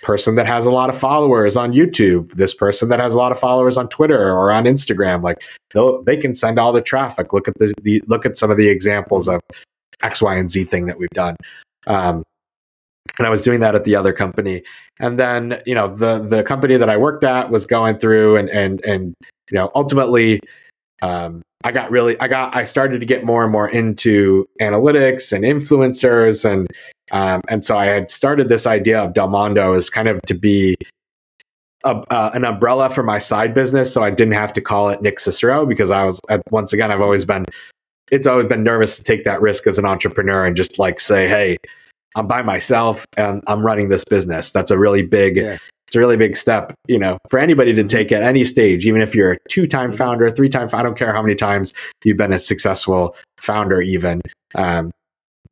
person that has a lot of followers on YouTube, this person that has a lot of followers on Twitter or on Instagram, like they they can send all the traffic. Look at the, the look at some of the examples of X, Y, and Z thing that we've done. Um, and I was doing that at the other company. And then, you know, the the company that I worked at was going through and and and you know, ultimately um, I got really I got I started to get more and more into analytics and influencers and um, and so I had started this idea of Delmondo as kind of to be a, uh, an umbrella for my side business, so I didn't have to call it Nick Cicero because I was once again I've always been it's always been nervous to take that risk as an entrepreneur and just like say, hey, I'm by myself and I'm running this business. That's a really big, yeah. it's a really big step, you know, for anybody to take at any stage, even if you're a two time mm-hmm. founder, three time, I don't care how many times you've been a successful founder, even. Um,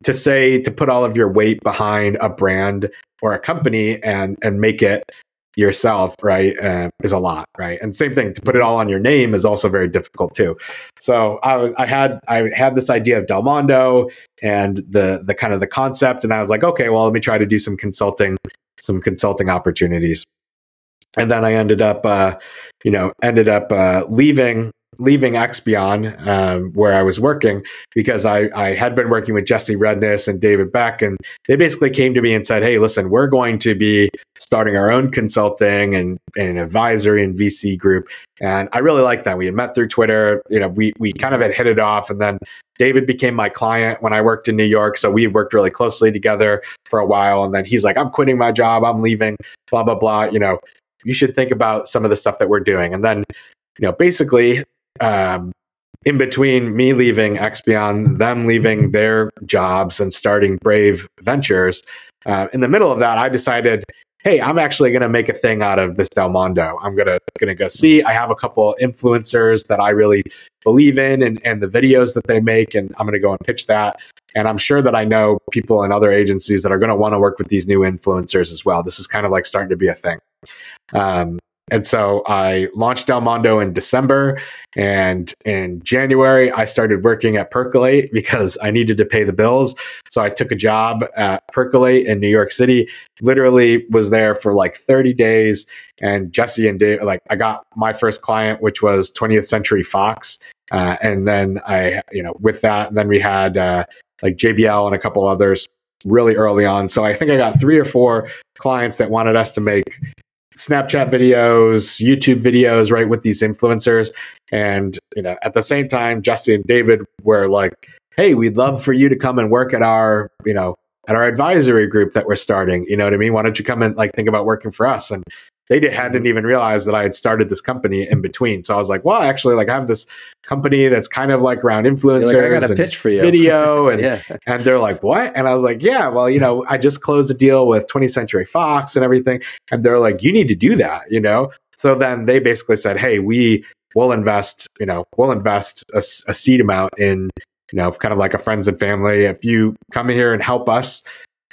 to say to put all of your weight behind a brand or a company and and make it yourself, right, uh, is a lot, right? And same thing to put it all on your name is also very difficult too. So I was, I had, I had this idea of Delmondo and the the kind of the concept, and I was like, okay, well, let me try to do some consulting, some consulting opportunities, and then I ended up, uh, you know, ended up uh, leaving leaving Expion, um, where I was working, because I, I had been working with Jesse Redniss and David Beck, and they basically came to me and said, "Hey, listen, we're going to be starting our own consulting and, and advisory and VC group." And I really liked that. We had met through Twitter. You know, we we kind of had hit it off, and then David became my client when I worked in New York, so we worked really closely together for a while. And then he's like, "I'm quitting my job. I'm leaving." Blah blah blah. You know, you should think about some of the stuff that we're doing, and then you know, basically um, in between me leaving Expion, them leaving their jobs and starting Brave Ventures, uh, in the middle of that, I decided, hey, I'm actually going to make a thing out of this Delmondo. I'm gonna gonna go see. I have a couple influencers that I really believe in, and and the videos that they make, and I'm gonna go and pitch that. And I'm sure that I know people in other agencies that are going to want to work with these new influencers as well. This is kind of like starting to be a thing. Um, and so I launched Delmondo in December. And in January, I started working at Percolate because I needed to pay the bills. So I took a job at Percolate in New York City, literally was there for like 30 days. And Jesse and Dave, like, I got my first client, which was 20th Century Fox. Uh, and then I, you know, with that, then we had uh, like JBL and a couple others really early on. So I think I got three or four clients that wanted us to make Snapchat videos, YouTube videos, right, with these influencers. And, you know, at the same time, Jesse and David were like, hey, we'd love for you to come and work at our, you know, at our advisory group that we're starting. You know what I mean? Why don't you come and like think about working for us? And they did, hadn't mm-hmm. even realized that I had started this company in between. So I was like, well, actually, like I have this company that's kind of like around influencers. Like, I got a pitch for you. *laughs* Video and yeah. and they're like, what? And I was like, yeah, well, you know, I just closed a deal with 20th Century Fox and everything. And they're like, you need to do that, you know? So then they basically said, hey, we will invest, you know, we'll invest a, a seed amount in you know, kind of like a friends and family. If you come here and help us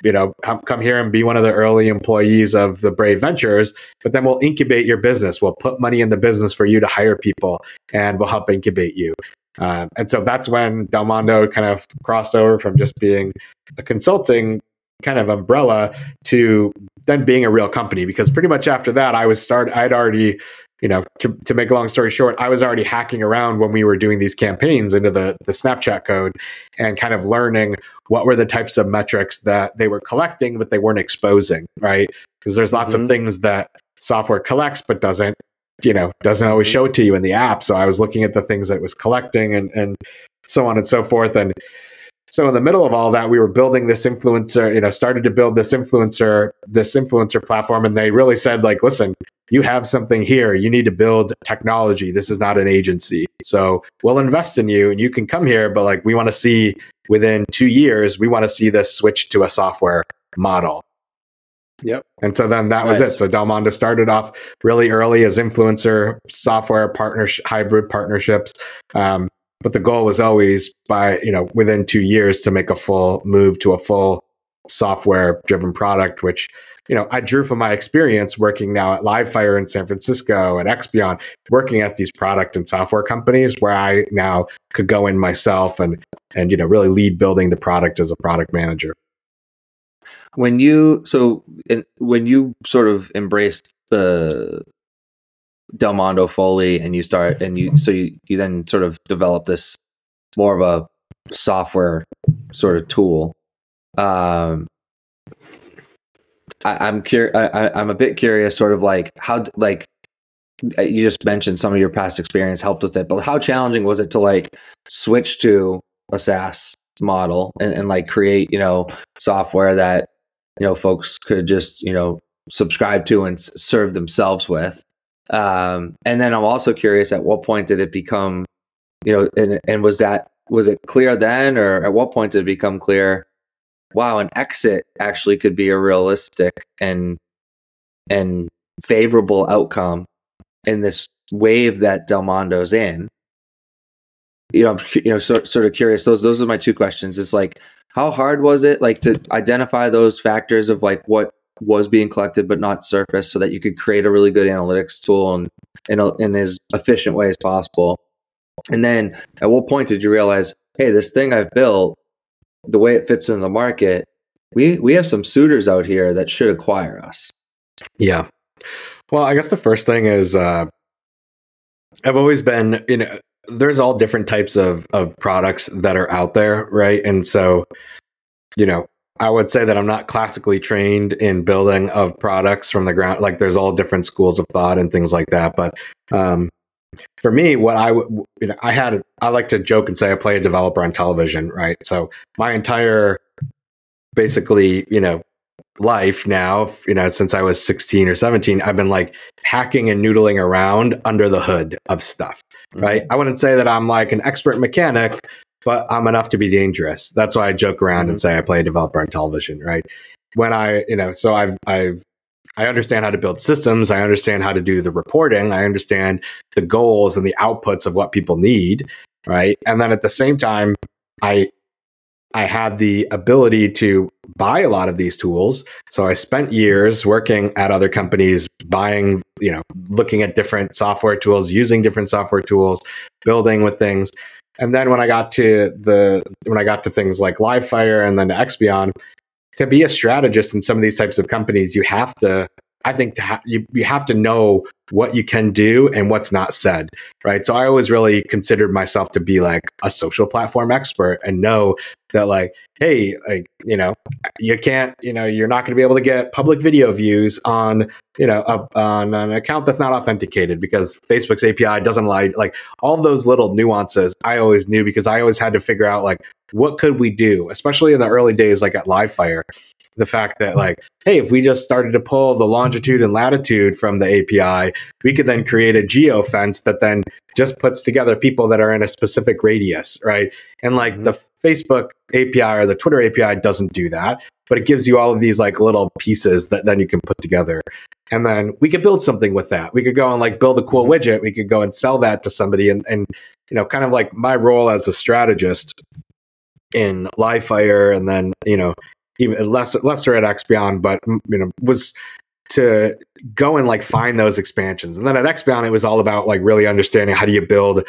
you know, come here and be one of the early employees of the Brave Ventures, but then we'll incubate your business. We'll put money in the business for you to hire people and we'll help incubate you. Uh, and so that's when Delmondo kind of crossed over from just being a consulting kind of umbrella to then being a real company because pretty much after that I was start I'd already you know, to, to make a long story short, I was already hacking around when we were doing these campaigns into the, the Snapchat code and kind of learning what were the types of metrics that they were collecting, but they weren't exposing, right? Because there's lots mm-hmm. of things that software collects, but doesn't, you know, doesn't always show it to you in the app. So I was looking at the things that it was collecting and, and so on and so forth. And so in the middle of all that, we were building this influencer, you know, started to build this influencer, this influencer platform. And they really said, like, listen, you have something here. You need to build technology. This is not an agency. So we'll invest in you and you can come here, but like we want to see within two years, we want to see this switch to a software model. Yep. And so then that nice. was it. So Delmondo started off really early as influencer software partnership, hybrid partnerships. Um, but the goal was always by, you know, within two years to make a full move to a full software driven product, which you know, I drew from my experience working now at Livefyre in San Francisco and Expion, working at these product and software companies where I now could go in myself and and you know really lead building the product as a product manager. When you so when you sort of embraced the Delmondo Foley and you start and you so you, you then sort of develop this more of a software sort of tool. Um, I, am curious. I, am a bit curious, sort of like how like you just mentioned some of your past experience helped with it, but how challenging was it to like switch to a SaaS model and, and like create you know software that you know folks could just you know subscribe to and serve themselves with. Um, and then i'm also curious at what point did it become you know and, and was that was it clear then or at what point did it become clear wow an exit actually could be a realistic and and favorable outcome in this wave that Delmondo's in you know, I'm, you know, so, sort of curious. Those those are my two questions. It's like, how hard was it, like, to identify those factors of like what was being collected but not surfaced, so that you could create a really good analytics tool and in a, in as efficient way as possible. And then, at what point did you realize, hey, this thing I've built, the way it fits in the market, we we have some suitors out here that should acquire us. Yeah. Well, I guess the first thing is uh, I've always been, you know, there's all different types of of products that are out there, right? And so, you know, I would say that I'm not classically trained in building of products from the ground. Like there's all different schools of thought and things like that. But um, for me, what I would, you know, I had, I like to joke and say I play a developer on television, right? So my entire, basically, you know, life now, you know, since I was 16 or 17, I've been like hacking and noodling around under the hood of stuff, mm-hmm. right? I wouldn't say that I'm like an expert mechanic, but I'm enough to be dangerous. That's why I joke around mm-hmm. and say I play a developer on television, right? When I, you know, so I've, I've, I understand how to build systems. I understand how to do the reporting. I understand the goals and the outputs of what people need, right? And then at the same time, I I had the ability to buy a lot of these tools. So I spent years working at other companies, buying, you know, looking at different software tools, using different software tools, building with things. And then when I got to the when I got to things like Livefyre and then Expion, to be a strategist in some of these types of companies, you have to I think to ha- you, you have to know what you can do and what's not said, right? So I always really considered myself to be like a social platform expert and know that like, hey, like, you know, you can't, you know, you're not going to be able to get public video views on, you know, a, on an account that's not authenticated because Facebook's API doesn't like like all those little nuances I always knew because I always had to figure out like what could we do, especially in the early days like at Livefyre the fact that like hey if we just started to pull the longitude and latitude from the api we could then create a geo fence that then just puts together people that are in a specific radius right and like mm-hmm. the facebook api or the twitter api doesn't do that but it gives you all of these like little pieces that then you can put together and then we could build something with that we could go and like build a cool mm-hmm. widget we could go and sell that to somebody and, and you know kind of like my role as a strategist in Livefyre and then you know even less lesser at Expion, but you know was to go and like find those expansions. And then at Expion, it was all about like really understanding how do you build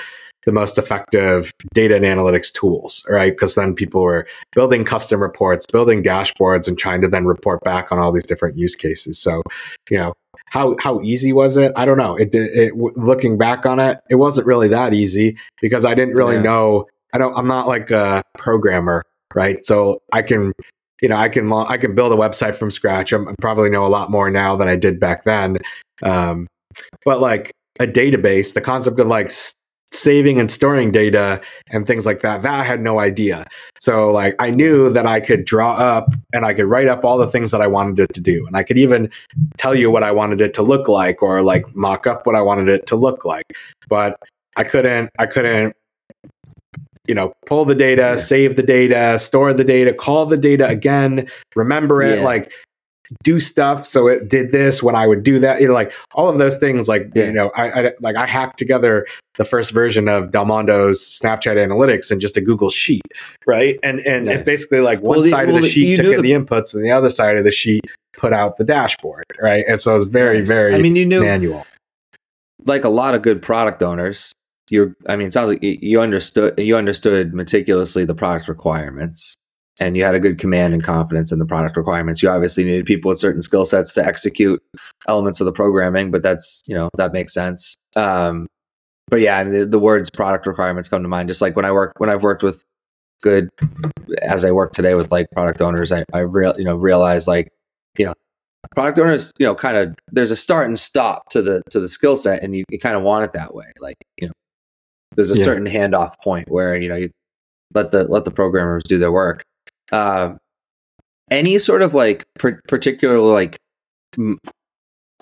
the most effective data and analytics tools, right? Because then people were building custom reports, building dashboards, and trying to then report back on all these different use cases. So, you know, how how easy was it? I don't know. It, it, it looking back on it, it wasn't really that easy because I didn't really yeah. know. I don't. I'm not like a programmer, right? So I can you know, I can I can build a website from scratch. I'm, I probably know a lot more now than I did back then. Um, but like a database, the concept of like saving and storing data and things like that, that I had no idea. So like I knew that I could draw up and I could write up all the things that I wanted it to do. And I could even tell you what I wanted it to look like or like mock up what I wanted it to look like. But I couldn't I couldn't you know, pull the data, yeah. save the data, store the data, call the data again, remember it, yeah. like do stuff so it did this when I would do that. You know, like all of those things. Like yeah. you know, I, I, like I hacked together the first version of Delmondo's Snapchat Analytics in just a Google sheet, right? And and nice. it basically like one well, side well, of the sheet took in the, the inputs, and the other side of the sheet put out the dashboard, right? And so it was very, Nice. very I mean, you knew manual. like a lot of good product owners. You're, I mean, it sounds like you- understood you understood meticulously the product requirements, and you had a good command and confidence in the product requirements. You obviously needed people with certain skill sets to execute elements of the programming, but that's you know that makes sense. Um, but yeah, I mean, the, the words product requirements come to mind. Just like when I work when I've worked with good, as I work today with like product owners, I I real you know realize like you know product owners you know kind of there's a start and stop to the to the skill set and you, you kind of want it that way like you know there's a Yeah. certain handoff point where you know you let the let the programmers do their work. Um any sort of like per- particular like m-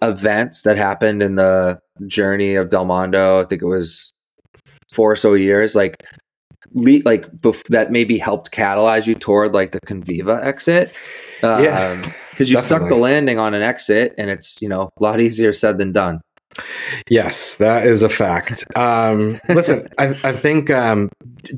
events that happened in the journey of Delmondo i think it was four or so years like le- like bef- that maybe helped catalyze you toward like the conviva exit? Yeah, because you stuck the landing on an exit and it's you know a lot easier said than done Yes, that is a fact. Um, listen, I, I think um,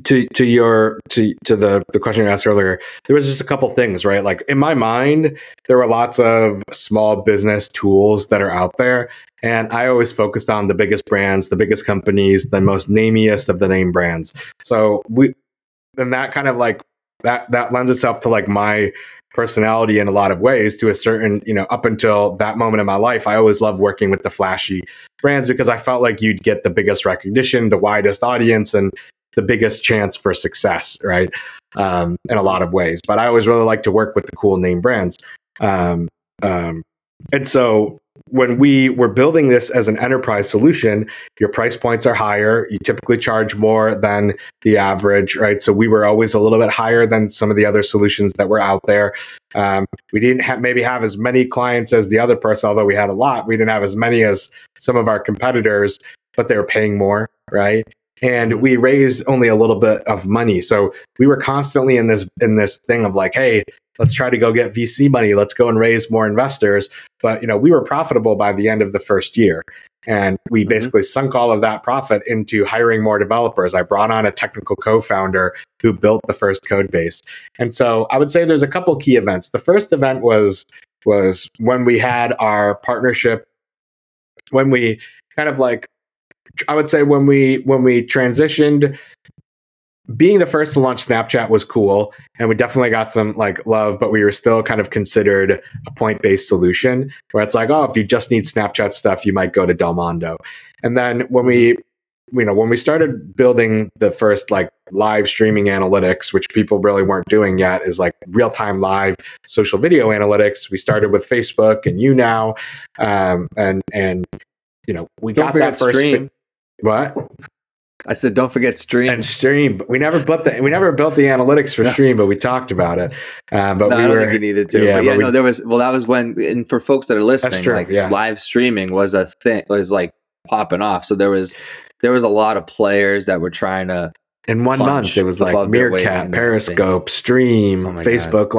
to to your to to the the question you asked earlier, there was just a couple things, right? Like in my mind, there were lots of small business tools that are out there, and I always focused on the biggest brands, the biggest companies, the most namiest of the name brands. So we, and that kind of like that that lends itself to like my personality in a lot of ways to a certain you know up until that moment in my life i always loved working with the flashy brands because i felt like you'd get the biggest recognition the widest audience and the biggest chance for success right? Um, in a lot of ways. But i always really like to work with the cool name brands. Um, um, and so when we were building this as an enterprise solution your price points are higher. You typically charge more than the average right? So we were always a little bit higher than some of the other solutions that were out there. Um, we didn't have maybe have as many clients as the other person although we had a lot. We didn't have as many as some of our competitors but they were paying more right? And we raised only a little bit of money. So we were constantly in this in this thing of like hey let's try to go get vc money. Let's go and raise more investors. But you know we were profitable by the end of the first year. And we Mhm. basically sunk all of that profit into hiring more developers. I brought on a technical co-founder who built the first code base. And so i would say there's a couple key events. The first event was was when we had our partnership when we kind of like i would say when we when we transitioned being the first to launch Snapchat was cool, and we definitely got some like love, but we were still kind of considered a point based solution where it's like, oh, if you just need Snapchat stuff, you might go to Delmondo. And then when we, you know, when we started building the first like live streaming analytics, which people really weren't doing yet, is like real time live social video analytics. We started with Facebook and you now, um, and and you know, we Don't got that first Stream. what i said don't forget stream and stream. We never built the we never built the analytics for No. stream, but we talked about it. Um, but no, we I don't were think you needed to. yeah, but yeah, but we- no, there was. Well, that was when, and for folks that are listening, true, like yeah. live streaming was a thing. Was like popping off. So there was, there was a lot of players that were trying to. in one month. It was like above their weight Meerkat, Periscope, Stream, Oh Facebook God.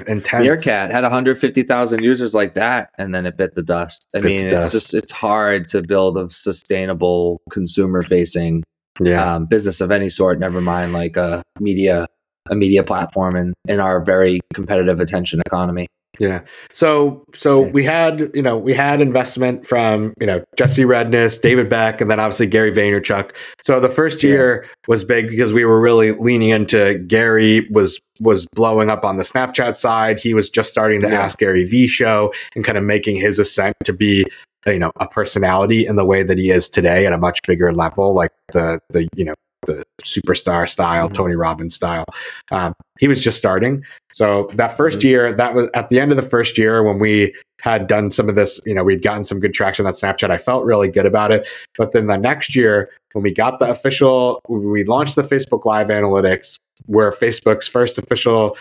Live, Intense. Meerkat had 150,000 users like that, and then it bit the dust. I Bit mean, it's dust. just it's hard to build a sustainable consumer-facing Yeah, um, business of any sort. Never mind like a media a media platform in in our very competitive attention economy. yeah. So so we had you know we had investment from you know Jesse Redniss, David Beck, and then obviously Gary Vaynerchuk. So the first Yeah. year was big because we were really leaning into Gary was was blowing up on the Snapchat side. He was just starting the Yeah. Ask Gary V show and kind of making his ascent to be you know a personality in the way that he is today at a much bigger level, like the the you know the superstar style, Mhm. Tony Robbins style. Um, he was just starting. So that 1st Mhm. year, that was at the end of the first year when we had done some of this, you know, we'd gotten some good traction on Snapchat. I felt really good about it. But then the next year, when we got the official, we launched the Facebook Live Analytics, we're Facebook's first official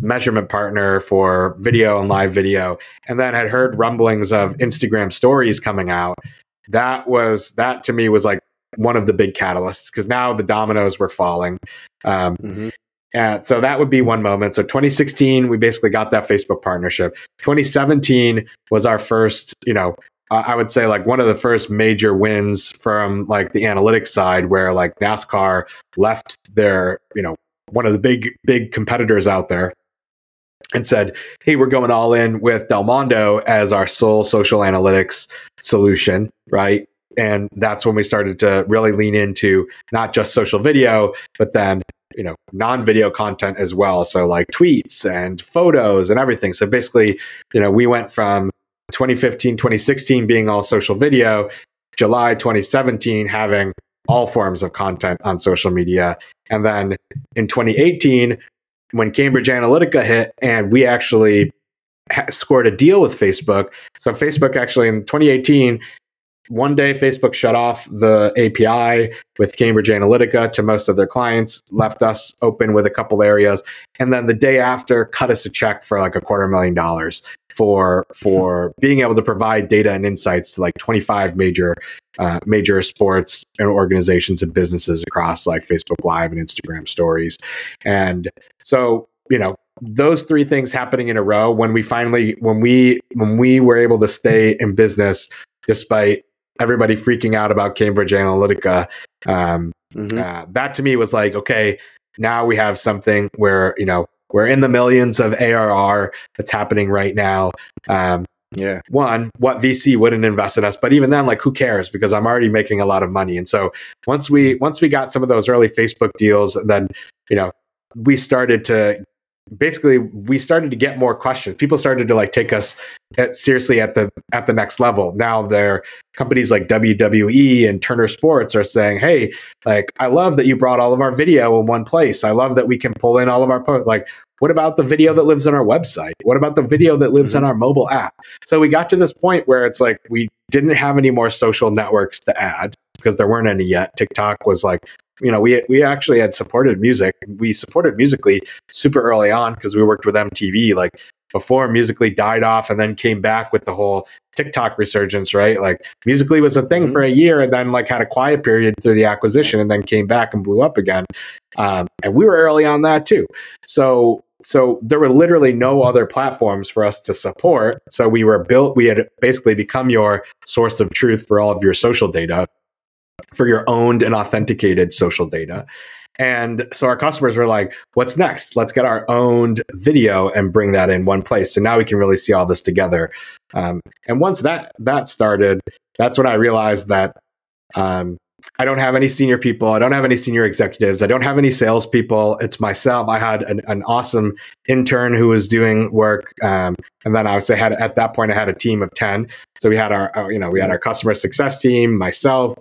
measurement partner for video and live video, and then had heard rumblings of Instagram stories coming out. That was, that to me was like one of the big catalysts because now the dominoes were falling. Um, and so that would be one moment. So 2016, we basically got that Facebook partnership. 2017 was our first, you know, uh, I would say like one of the first major wins from like the analytics side where like NASCAR left their, you know, one of the big, big competitors out there and said, Hey, we're going all in with Delmondo as our sole social analytics solution, right? And that's when we started to really lean into not just social video, but then, you know, non video content as well. So, like tweets and photos and everything. So, basically, you know, we went from 2015, 2016 being all social video, July 2017 having all forms of content on social media. And then in 2018, when Cambridge Analytica hit and we actually ha- scored a deal with Facebook. So Facebook actually in 2018 one day Facebook shut off the API with Cambridge Analytica to most of their clients, left us open with a couple areas, and then the day after cut us a check for like a quarter million dollars for *laughs* for being able to provide data and insights to like 25 major uh, major sports and organizations and businesses across like Facebook Live and Instagram Stories, and so you know those three things happening in a row when we finally when we when we were able to stay in business despite everybody freaking out about Cambridge Analytica. Um, mm-hmm. uh, that to me was like, okay, now we have something where you know we're in the millions of ARR that's happening right now. Um, yeah. One, what VC wouldn't invest in us, but even then, like, who cares? Because I'm already making a lot of money. And so once we once we got some of those early Facebook deals, then you know we started to basically we started to get more questions. People started to like take us at, seriously at the at the next level. Now there companies like wwe and turner sports are saying hey like i love that you brought all of our video in one place. I love that we can pull in all of our po-. like what about the video that lives on our website? What about the video that lives mm-hmm. on our mobile app? So we got to this point where it's like we didn't have any more social networks to add because there weren't any yet. Tiktok was like you know, we we actually had supported music. We supported Musical.ly super early on because we worked with MTV, like before Musical.ly died off and then came back with the whole TikTok resurgence, right? Like Musical.ly was a thing mm-hmm. for a year and then like had a quiet period through the acquisition and then came back and blew up again. Um, and we were early on that too. So so there were literally no other platforms for us to support. So we were built, we had basically become your source of truth for all of your social data for your owned and authenticated social data. And so our customers were like, what's next? Let's get our owned video and bring that in one place. So now we can really see all this together. Um, and once that that started, that's when I realized that um, I don't have any senior people. I don't have any senior executives. I don't have any salespeople. It's myself. I had an, an awesome intern who was doing work, um, and then I was I had at that point I had a team of ten. So we had our, our you know we had our customer success team, myself,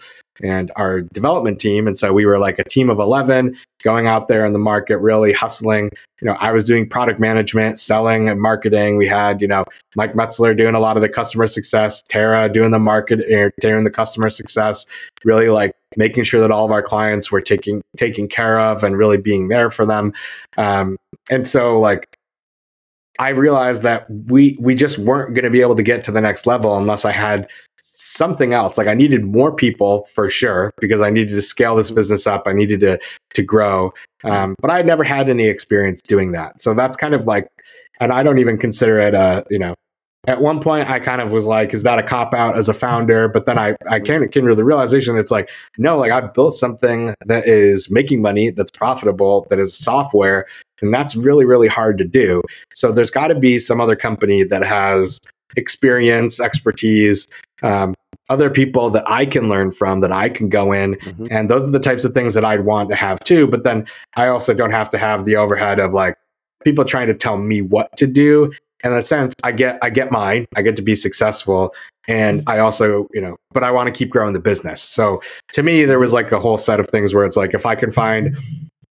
and our development team. And so we were like a team of 11 going out there in the market, really hustling. You know, I was doing product management, selling and marketing. We had, you know, Mike Metzler doing a lot of the customer success, Tara doing the market, er, doing the customer success, really like making sure that all of our clients were taking, taken care of and really being there for them. Um, and so like, I realized that we we just weren't going to be able to get to the next level unless I had something else. Like I needed more people for sure because I needed to scale this business up. I needed to to grow. Um, but I had never had any experience doing that. So that's kind of like, and I don't even consider it a you know. At one point, I kind of was like, "Is that a cop out as a founder?" But then I I came came to the realization it's like, no, like I've built something that is making money, that's profitable, that is software, and that's really really hard to do. So there's got to be some other company that has experience, expertise, um, other people that I can learn from, that I can go in. Mm-hmm. And those are the types of things that I'd want to have too. But then I also don't have to have the overhead of like people trying to tell me what to do. In a sense, I get I get mine. I get to be successful. And I also, you know, but I want to keep growing the business. So to me, there was like a whole set of things where it's like if I can find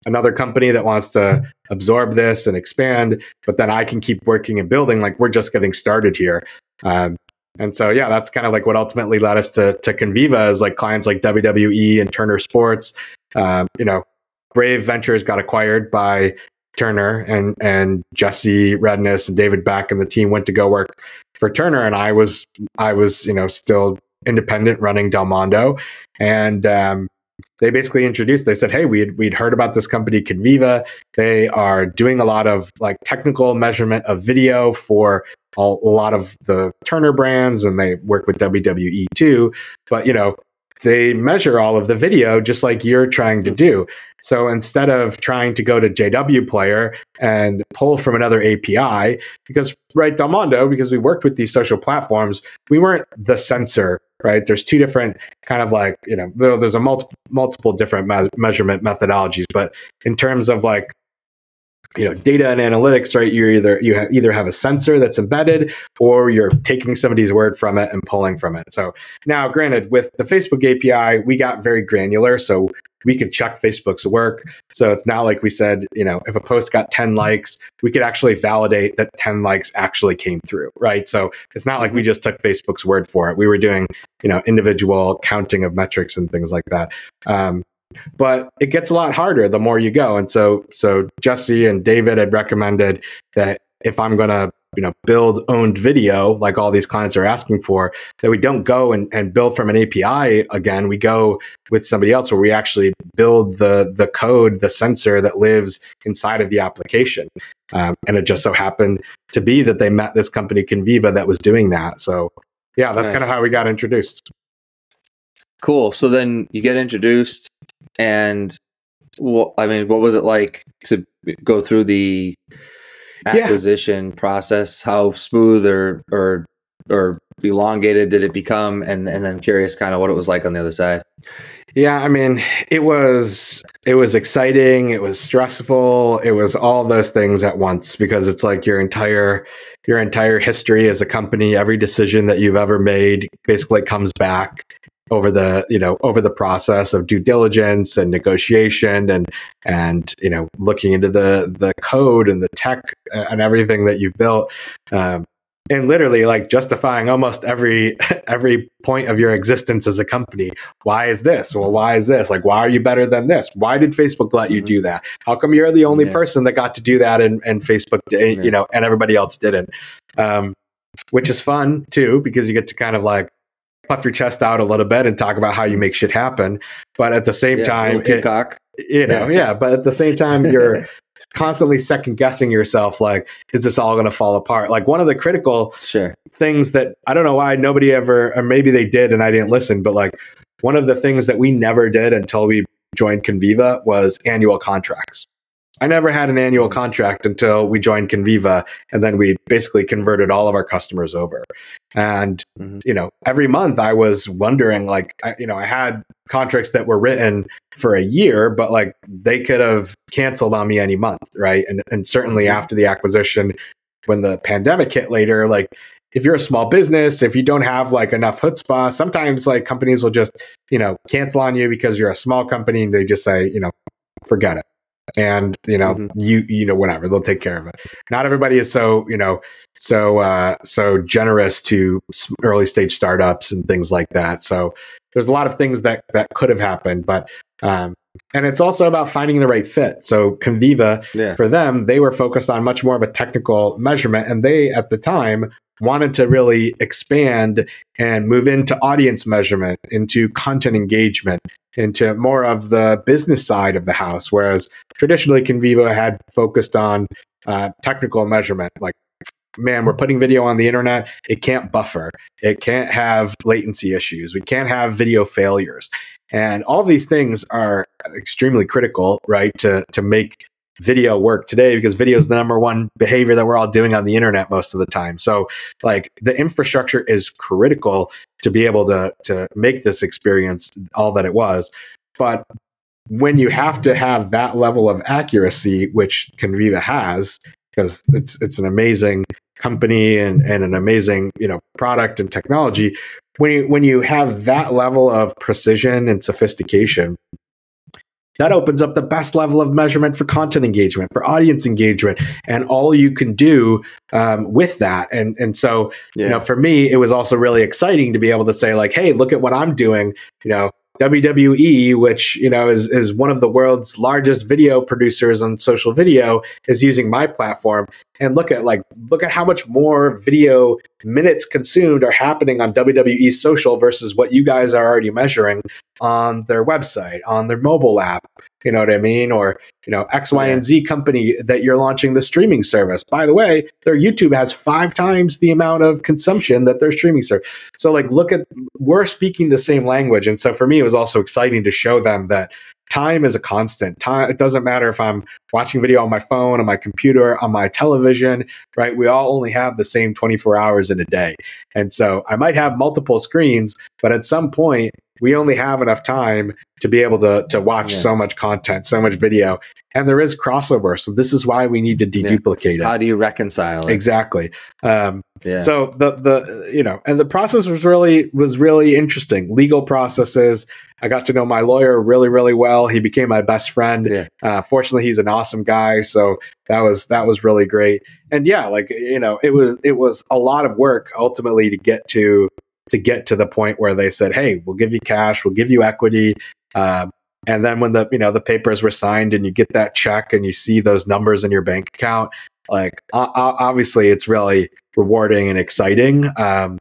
another company that wants to absorb this and expand, but then I can keep working and building. Like we're just getting started here. Um, and so, yeah, that's kind of like what ultimately led us to, to Conviva is like clients like WWE and Turner Sports. Um, you know, Brave Ventures got acquired by Turner and, and Jesse Redniss and David Beck and the team went to go work for Turner. And I was, I was, you know, still independent running Delmondo. And, um, they basically introduced they said hey we'd, we'd heard about this company conviva they are doing a lot of like technical measurement of video for a, a lot of the turner brands and they work with wwe too but you know they measure all of the video just like you're trying to do. So instead of trying to go to JW Player and pull from another API, because right, Delmondo, because we worked with these social platforms, we weren't the sensor, right? There's two different kind of like, you know, there's a multiple multiple different me- measurement methodologies, but in terms of like you know data and analytics right you either you have, either have a sensor that's embedded or you're taking somebody's word from it and pulling from it so now granted with the facebook api we got very granular so we could check facebook's work so it's not like we said you know if a post got 10 likes we could actually validate that 10 likes actually came through right so it's not like we mm-hmm. just took facebook's word for it we were doing you know individual counting of metrics and things like that um, but it gets a lot harder the more you go. And so, so Jesse and David had recommended that if I'm going to, you know, build owned video like all these clients are asking for, that we don't go and, and build from an API again. We go with somebody else where we actually build the the code, the sensor that lives inside of the application. Um, and it just so happened to be that they met this company Conviva that was doing that. So yeah, that's nice. kind of how we got introduced. Cool. So then you get introduced and well, I mean, what was it like to go through the acquisition yeah. process? How smooth or or or elongated did it become? And and then curious, kind of what it was like on the other side. Yeah, I mean, it was it was exciting, it was stressful, it was all those things at once because it's like your entire your entire history as a company, every decision that you've ever made basically comes back over the you know over the process of due diligence and negotiation and and you know looking into the the code and the tech uh, and everything that you've built um, and literally like justifying almost every *laughs* every point of your existence as a company why is this well why is this like why are you better than this why did facebook let you mm-hmm. do that how come you're the only yeah. person that got to do that and, and facebook did, yeah. you know and everybody else didn't um, which is fun too because you get to kind of like puff your chest out a little bit and talk about how you make shit happen. But at the same yeah, time, peacock. It, you know, yeah. But at the same time, you're *laughs* constantly second guessing yourself. Like, is this all going to fall apart? Like one of the critical sure. things that I don't know why nobody ever, or maybe they did and I didn't listen, but like one of the things that we never did until we joined Conviva was annual contracts. I never had an annual contract until we joined Conviva, and then we basically converted all of our customers over. And mm-hmm. you know, every month I was wondering, like, I, you know, I had contracts that were written for a year, but like they could have canceled on me any month, right? And and certainly mm-hmm. after the acquisition, when the pandemic hit later, like if you're a small business, if you don't have like enough chutzpah, sometimes like companies will just, you know, cancel on you because you're a small company and they just say, you know, forget it and you know mm-hmm. you you know whatever they'll take care of it not everybody is so you know so uh so generous to early stage startups and things like that so there's a lot of things that that could have happened but um and it's also about finding the right fit so conviva yeah. for them they were focused on much more of a technical measurement and they at the time wanted to really expand and move into audience measurement into content engagement into more of the business side of the house, whereas traditionally Conviva had focused on uh, technical measurement, like man, we're putting video on the internet. It can't buffer. It can't have latency issues. We can't have video failures. And all these things are extremely critical, right? To, to make video work today because video is the number one behavior that we're all doing on the internet most of the time. So like the infrastructure is critical to be able to to make this experience all that it was. But when you have to have that level of accuracy, which Conviva has, because it's it's an amazing company and, and an amazing you know product and technology, when you when you have that level of precision and sophistication, that opens up the best level of measurement for content engagement, for audience engagement, and all you can do um, with that. And and so, yeah. you know, for me, it was also really exciting to be able to say, like, hey, look at what I'm doing. You know, WWE, which you know is is one of the world's largest video producers on social video, is using my platform. And look at like look at how much more video minutes consumed are happening on WWE social versus what you guys are already measuring on their website, on their mobile app, You know what I mean? Or, you know, X, Y, and Z company that you're launching the streaming service. By the way, their YouTube has five times the amount of consumption that their streaming service. So, like, look at, we're speaking the same language. And so for me, it was also exciting to show them that time is a constant. Time it doesn't matter if I'm watching video on my phone, on my computer, on my television, right? We all only have the same 24 hours in a day. And so I might have multiple screens, but at some point we only have enough time to be able to to watch yeah. so much content, so much video. And there is crossover. So this is why we need to deduplicate yeah. How do you reconcile it? Exactly. Um, yeah. So the the you know, and the process was really was really interesting. Legal processes. I got to know my lawyer really really well. He became my best friend. Yeah. Uh, fortunately, he's an awesome guy. So that was that was really great. And yeah, like you know, it was it was a lot of work ultimately to get to to get to the point where they said, "Hey, we'll give you cash, we'll give you equity." Um, and then when the you know the papers were signed and you get that check and you see those numbers in your bank account, like obviously it's really rewarding and exciting. Um,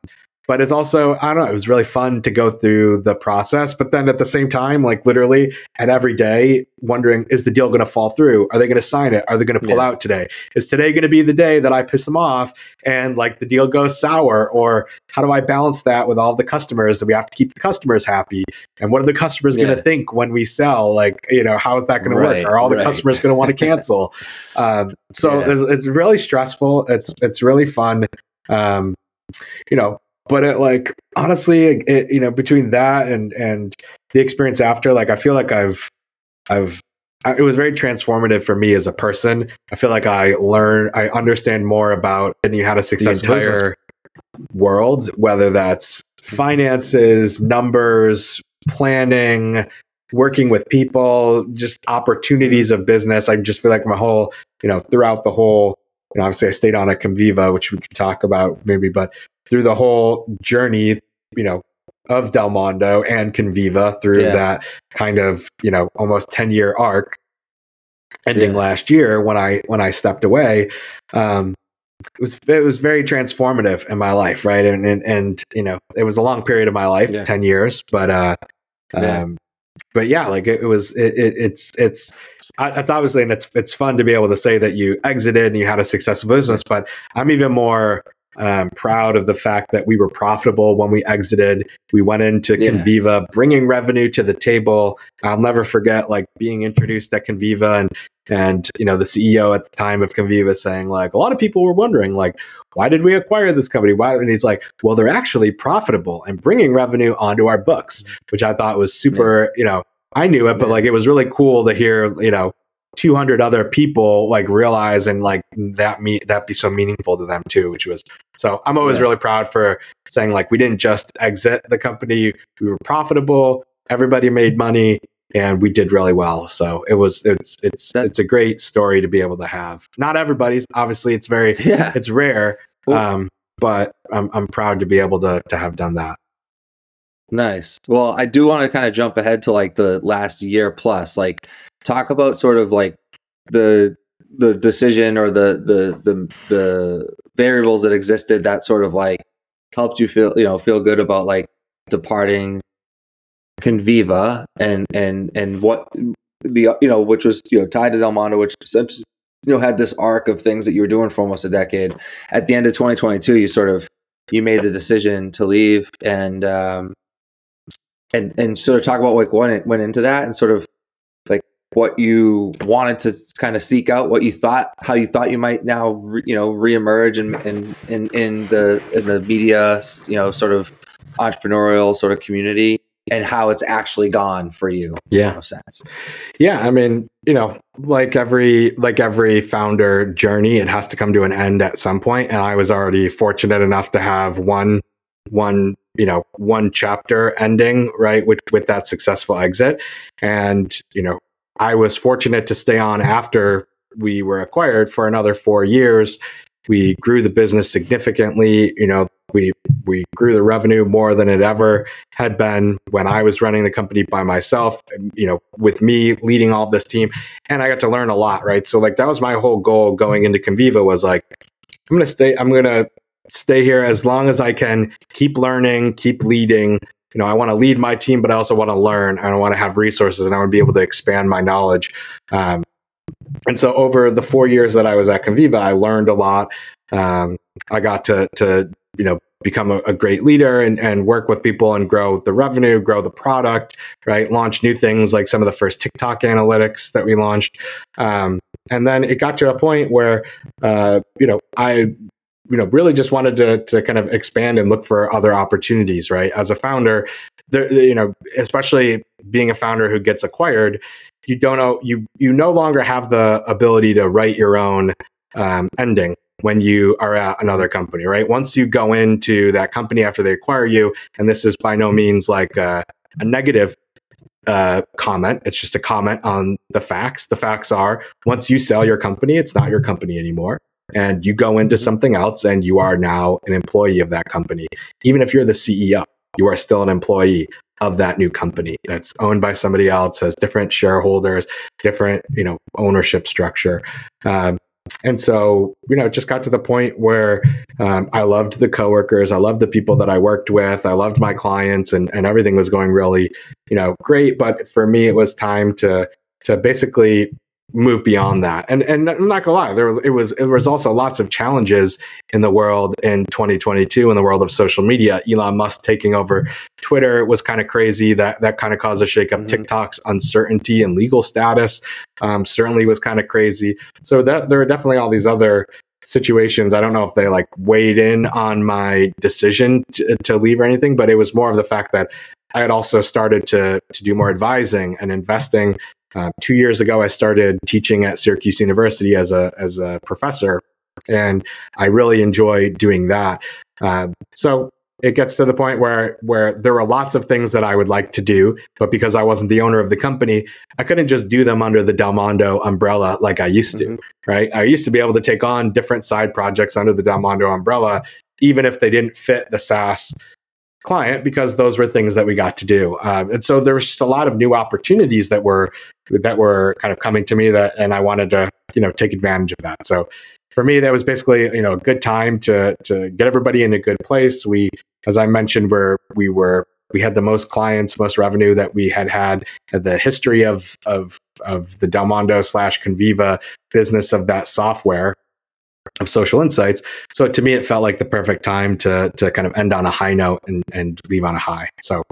but it's also i don't know it was really fun to go through the process but then at the same time like literally at every day wondering is the deal going to fall through? Are they going to sign it? Are they going to pull yeah. out today? Is today going to be the day that i piss them off and like the deal goes sour? Or how do i balance that with all the customers that we have to keep the customers happy? And what are the customers yeah. going to think when we sell? Like you know how is that going right, to work are all the customers going to want to cancel? Um, so yeah. it's, it's really stressful. It's it's really fun. Um, you know but it like honestly it, you know between that and and the experience after like i feel like i've i've it was very transformative for me as a person. I feel like i learn i understand more about and you had a success entire world whether that's finances numbers planning working with people just opportunities of business. I just feel like my whole you know throughout the whole you know obviously i stayed on at conviva which we could talk about maybe but through the whole journey, you know, of Delmondo and Conviva through yeah. that kind of, you know, almost 10 year arc ending yeah. last year when I when I stepped away. Um, it was it was very transformative in my life, right? And and, and you know, it was a long period of my life, yeah. 10 years, but uh um but yeah, like it, it was, it, it, it's, it's, that's obviously, and it's, it's fun to be able to say that you exited and you had a successful business. But I'm even more um, proud of the fact that we were profitable when we exited. We went into yeah. Conviva, bringing revenue to the table. I'll never forget like being introduced at Conviva and and you know the CEO at the time of Conviva saying like a lot of people were wondering like why did we acquire this company? Why? And he's like, well, they're actually profitable and bringing revenue onto our books, which I thought was super. Yeah. You know, I knew it, but like it was really cool to hear. You know, 200 other people like realize and like that me that be so meaningful to them too which was so i'm always yeah. really proud for saying like we didn't just exit the company we were profitable everybody made money and we did really well so it was it's it's that, it's a great story to be able to have not everybody's obviously it's very *laughs* yeah it's rare um but i'm i'm proud to be able to to have done that Nice. Well, I do want to kind of jump ahead to like the last year plus. Like talk about sort of like the the decision or the the the the variables that existed that sort of like helped you feel you know feel good about like departing Conviva and and and what the you know which was you know tied to Delmondo, which you know had this arc of things that you were doing for almost a decade. At the end of 2022, you sort of you made the decision to leave and um and and sort of talk about like what went into that and sort of what you wanted to kind of seek out, what you thought, how you thought you might now, re, you know, reemerge in, in, in, in the, in the media, you know, sort of entrepreneurial sort of community and how it's actually gone for you. Yeah. No sense. Yeah. I mean, you know, like every, like every founder journey, it has to come to an end at some point. And I was already fortunate enough to have one, one you know one chapter ending right with with that successful exit and you know I was fortunate to stay on after we were acquired for another four years. We grew the business significantly. You know, we we grew the revenue more than it ever had been when I was running the company by myself. You know, with me leading all this team, and I got to learn a lot. Right, so like that was my whole goal going into Conviva was like, I'm gonna stay. I'm gonna stay here as long as I can. Keep learning, keep leading, you know, I want to lead my team, but I also want to learn I want to have resources and I want to be able to expand my knowledge. Um, and so over the four years that I was at Conviva, I learned a lot. Um, I got to, to, you know, become a, a, great leader and, and work with people and grow the revenue, grow the product, right? Launch new things like some of the first TikTok analytics that we launched. Um, and then it got to a point where, uh, you know, I you know really just wanted to to kind of expand and look for other opportunities right as a founder there, you know especially being a founder who gets acquired you don't know you you no longer have the ability to write your own um, ending when you are at another company, right? Once you go into that company after they acquire you, and this is by no means like a, a negative uh, comment, it's just a comment on the facts. The facts are once you sell your company, it's not your company anymore. And you go into mm-hmm. something else and you are now an employee of that company. Even if you're the CEO, you are still an employee of that new company that's owned by somebody else, has different shareholders, different, you know, ownership structure. Um, and so you know it just got to the point where um, i loved the coworkers i loved the people that i worked with i loved my clients and, and everything was going really you know great but for me it was time to to basically move beyond that. And and I'm not gonna lie, there was it was it was also lots of challenges in the world in 2022 in the world of social media. Elon Musk taking over Twitter was kind of crazy. That that kind of caused a shakeup. mm hmm TikTok's uncertainty and legal status um, certainly was kind of crazy. So that there are definitely all these other situations. I don't know if they like weighed in on my decision to, to leave or anything, but it was more of the fact that I had also started to to do more advising and investing uh, two years ago, I started teaching at Syracuse University as a as a professor, and I really enjoy doing that. Uh, so it gets to the point where where there are lots of things that I would like to do, but because I wasn't the owner of the company, I couldn't just do them under the Delmondo umbrella like I used to. Mm-hmm. Right? I used to be able to take on different side projects under the Delmondo umbrella, even if they didn't fit the SaaS client because those were things that we got to do. Uh, and so there was just a lot of new opportunities that were that were kind of coming to me that, and I wanted to you know take advantage of that. So for me, that was basically you know a good time to to get everybody in a good place. We, as I mentioned, where we were we had the most clients, most revenue that we had had the history of of of the Delmondo slash Conviva business of that software of social insights. So to me, it felt like the perfect time to to kind of end on a high note and and leave on a high. So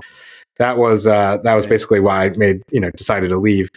that was uh, that was basically why I made you know decided to leave.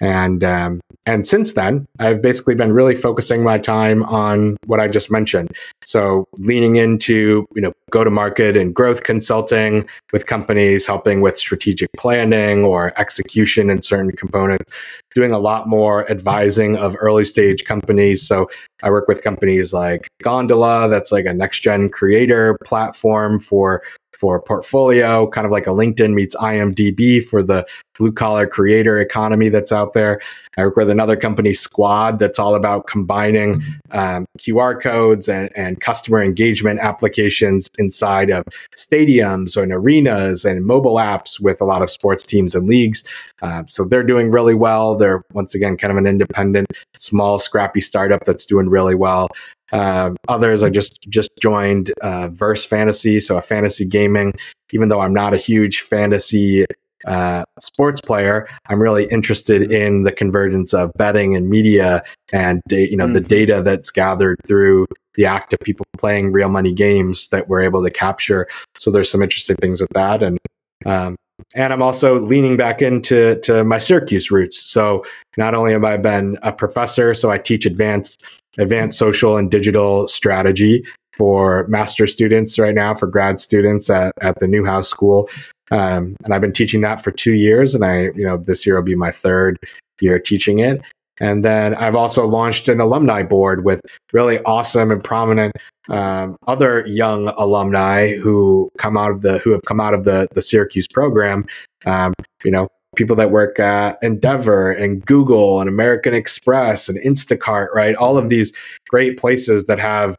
And um, and since then, I've basically been really focusing my time on what I just mentioned. So leaning into you know go to market and growth consulting with companies, helping with strategic planning or execution in certain components. Doing a lot more advising of early stage companies. So I work with companies like Gondola, that's like a next gen creator platform for for portfolio, kind of like a LinkedIn meets IMDb for the blue collar creator economy that's out there. I work with another company, Squad, that's all about combining um, QR codes and, and customer engagement applications inside of stadiums and arenas and mobile apps with a lot of sports teams and leagues. Uh, so they're doing really well. They're once again kind of an independent, small, scrappy startup that's doing really well. Uh, others, I just just joined uh, Verse Fantasy, so a fantasy gaming. Even though I'm not a huge fantasy uh, sports player, I'm really interested in the convergence of betting and media, and da- you know mm-hmm. the data that's gathered through the act of people playing real money games that we're able to capture. So there's some interesting things with that, and um, and I'm also leaning back into to my Syracuse roots. So not only have I been a professor, so I teach advanced advanced social and digital strategy for master students right now for grad students at, at the Newhouse School. Um, and I've been teaching that for two years, and I, you know, this year will be my third year teaching it. And then I've also launched an alumni board with really awesome and prominent um, other young alumni who come out of the who have come out of the the Syracuse program. Um, you know, people that work at Endeavor and Google and American Express and Instacart, right? All of these great places that have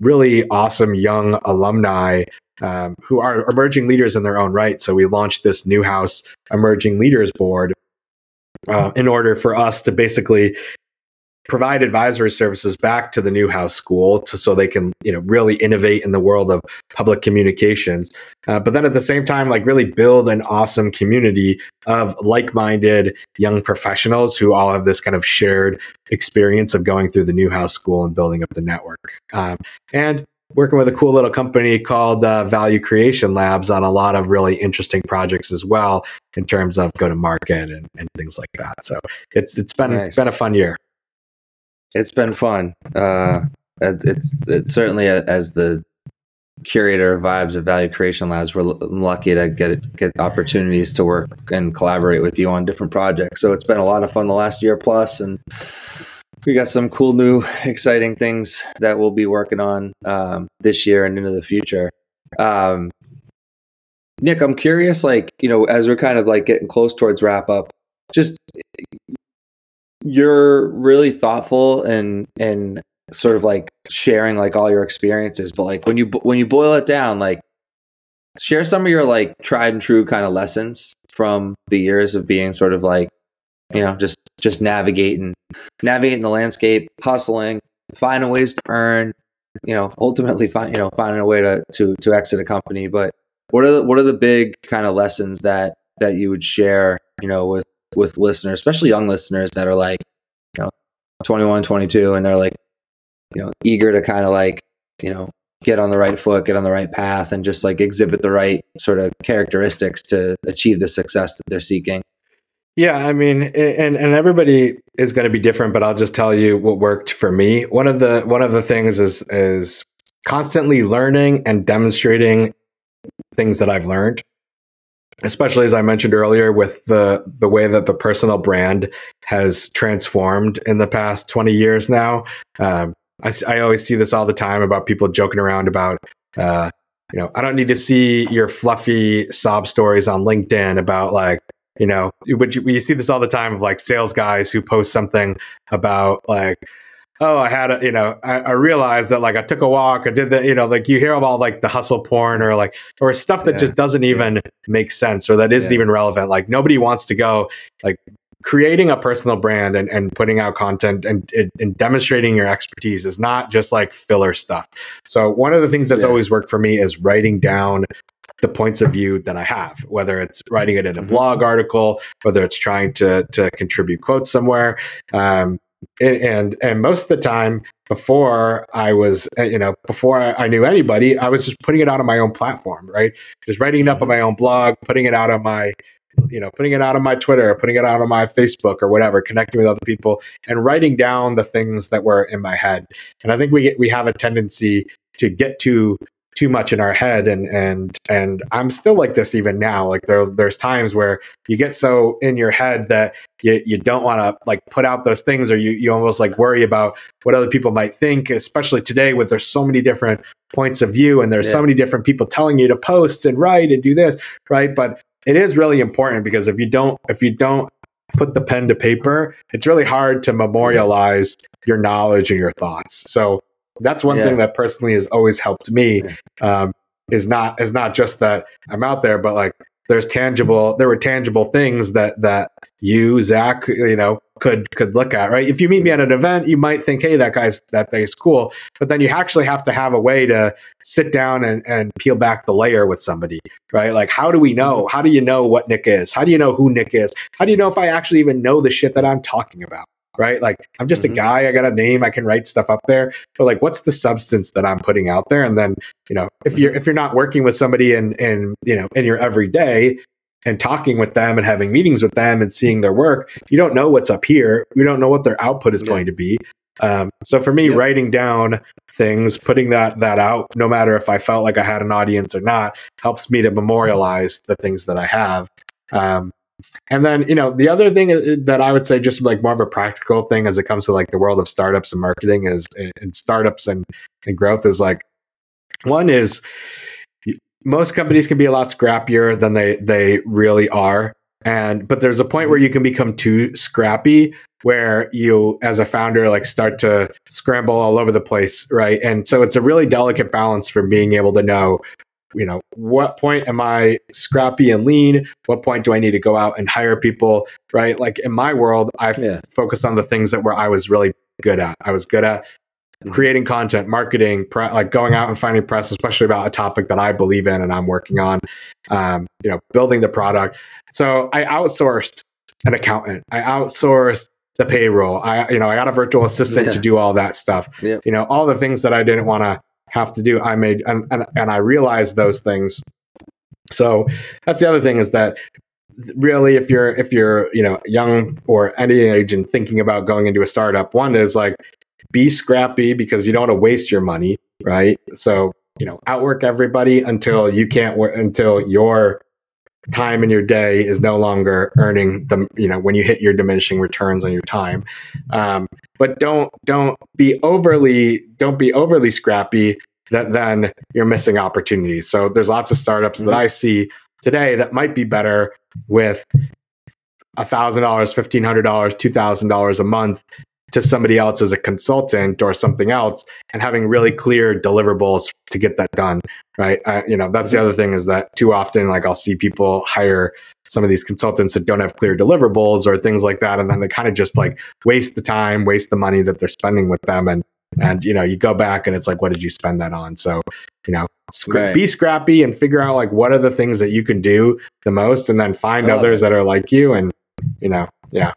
really awesome young alumni um, who are emerging leaders in their own right. So we launched this Newhouse Emerging Leaders Board uh, in order for us to basically provide advisory services back to the Newhouse School to, so they can, you know, really innovate in the world of public communications. Uh, but then at the same time, like really build an awesome community of like-minded young professionals who all have this kind of shared experience of going through the Newhouse School and building up the network. Um, and working with a cool little company called uh, Value Creation Labs on a lot of really interesting projects as well in terms of go to market and, and things like that. So it's it's been nice. been a fun year. It's been fun. Uh, it's it's certainly a, as the curator of vibes of Value Creation Labs, we're lucky to get get opportunities to work and collaborate with you on different projects. So it's been a lot of fun the last year plus, and we got some cool new exciting things that we'll be working on um, this year and into the future. Um, nick i'm curious like you know as we're kind of like getting close towards wrap up just you're really thoughtful and and sort of like sharing like all your experiences but like when you when you boil it down like share some of your like tried and true kind of lessons from the years of being sort of like you know just just navigating navigating the landscape hustling finding ways to earn you know ultimately find you know finding a way to to to exit a company. But what are the what are the big kind of lessons that that you would share you know with with listeners especially young listeners that are like you know 21 22 and they're like you know eager to kind of like you know get on the right foot get on the right path and just like exhibit the right sort of characteristics to achieve the success that they're seeking yeah, I mean, and and everybody is going to be different, but I'll just tell you what worked for me. One of the one of the things is is constantly learning and demonstrating things that I've learned. Especially as I mentioned earlier, with the the way that the personal brand has transformed in the past twenty years now. Um, I, I always see this all the time about people joking around about uh, you know, I don't need to see your fluffy sob stories on LinkedIn about like you know, but you, you see this all the time of like sales guys who post something about like, oh, I had a, you know, I, I, realized that like I took a walk, I did the, you know, like you hear about like the hustle porn or like, or stuff that yeah. just doesn't even make sense or that isn't yeah. even relevant. Like nobody wants to go like creating a personal brand and, and putting out content and, and demonstrating your expertise is not just like filler stuff. So one of the things that's always worked for me is writing down the points of view that I have, whether it's writing it in a mm-hmm. blog article, whether it's trying to to contribute quotes somewhere. Um, and and most of the time before I was uh, you know before I, knew anybody, I was just putting it out on my own platform, right? Just writing it up on mm-hmm. my own blog, putting it out on my you know putting it out on my Twitter, putting it out on my Facebook or whatever, connecting with other people and writing down the things that were in my head. And I think we get, we have a tendency to get to too much in our head and and and I'm still like this even now. Like there there's times where you get so in your head that you you don't want to like put out those things or you you almost like worry about what other people might think especially today with there's so many different points of view and there's yeah. so many different people telling you to post and write and do this right? But it is really important because if you don't if you don't put the pen to paper it's really hard to mm-hmm. memorialize your knowledge and your thoughts. So that's one yeah. thing that personally has always helped me. Um, is not is not just that I'm out there, but like there's tangible there were tangible things that that you Zach you know could could look at right? If you meet me at an event you might think hey that guy's that guy's cool but then you actually have to have a way to sit down and and peel back the layer with somebody right? Like how do we know? How do you know what Nick is? How do you know who Nick is? How do you know if I actually even know the shit that I'm talking about right? Like I'm just mm-hmm. a guy, I got a name, I can write stuff up there. But like what's the substance that I'm putting out there? And then, you know, if you're if you're not working with somebody in in you know in your everyday and talking with them and having meetings with them and seeing their work, you don't know what's up here. You don't know what their output is yeah. going to be. Um, so for me, yeah. writing down things, putting that that out, no matter if I felt like I had an audience or not, helps me to memorialize the things that I have. Um, and then, you know, the other thing uh, that I would say, just like more of a practical thing as it comes to like the world of startups and marketing is, and startups and, and growth is like, one is most companies can be a lot scrappier than they, they really are. And, but there's a point where you can become too scrappy where you as a founder like start to scramble all over the place right and so it's a really delicate balance for being able to know you know, what point am I scrappy and lean? What point do I need to go out and hire people? Right. Like in my world, I've yeah. focused on the things that where I was really good at. I was good at creating content, marketing, pre- like going out and finding press, especially about a topic that I believe in and I'm working on. Um, you know, building the product. So I outsourced an accountant. I outsourced the payroll. I, you know, I got a virtual assistant Yeah. to do all that stuff. You know, all the things that I didn't want to have to do, I made, and, and, and I realized those things. So that's the other thing is that really, if you're, if you're, you know, young or any age and thinking about going into a startup, one is like, be scrappy because you don't want to waste your money, right? So, you know, outwork everybody until you can't work, until your time in your day is no longer earning the you know when you hit your diminishing returns on your time. Um, but don't don't be overly don't be overly scrappy that then you're missing opportunities. So there's lots of startups that i see today that might be better with $1000 $1500 $2000 a month to somebody else as a consultant or something else and having really clear deliverables to get that done right? Uh, you know that's the other thing is that too often like i'll see people hire some of these consultants that don't have clear deliverables or things like that and then they kind of just like waste the time waste the money that they're spending with them and and you know you go back and it's like what did you spend that on? So you know scra- Right. be scrappy and figure out like what are the things that you can do the most and then find love others that are like you and you know yeah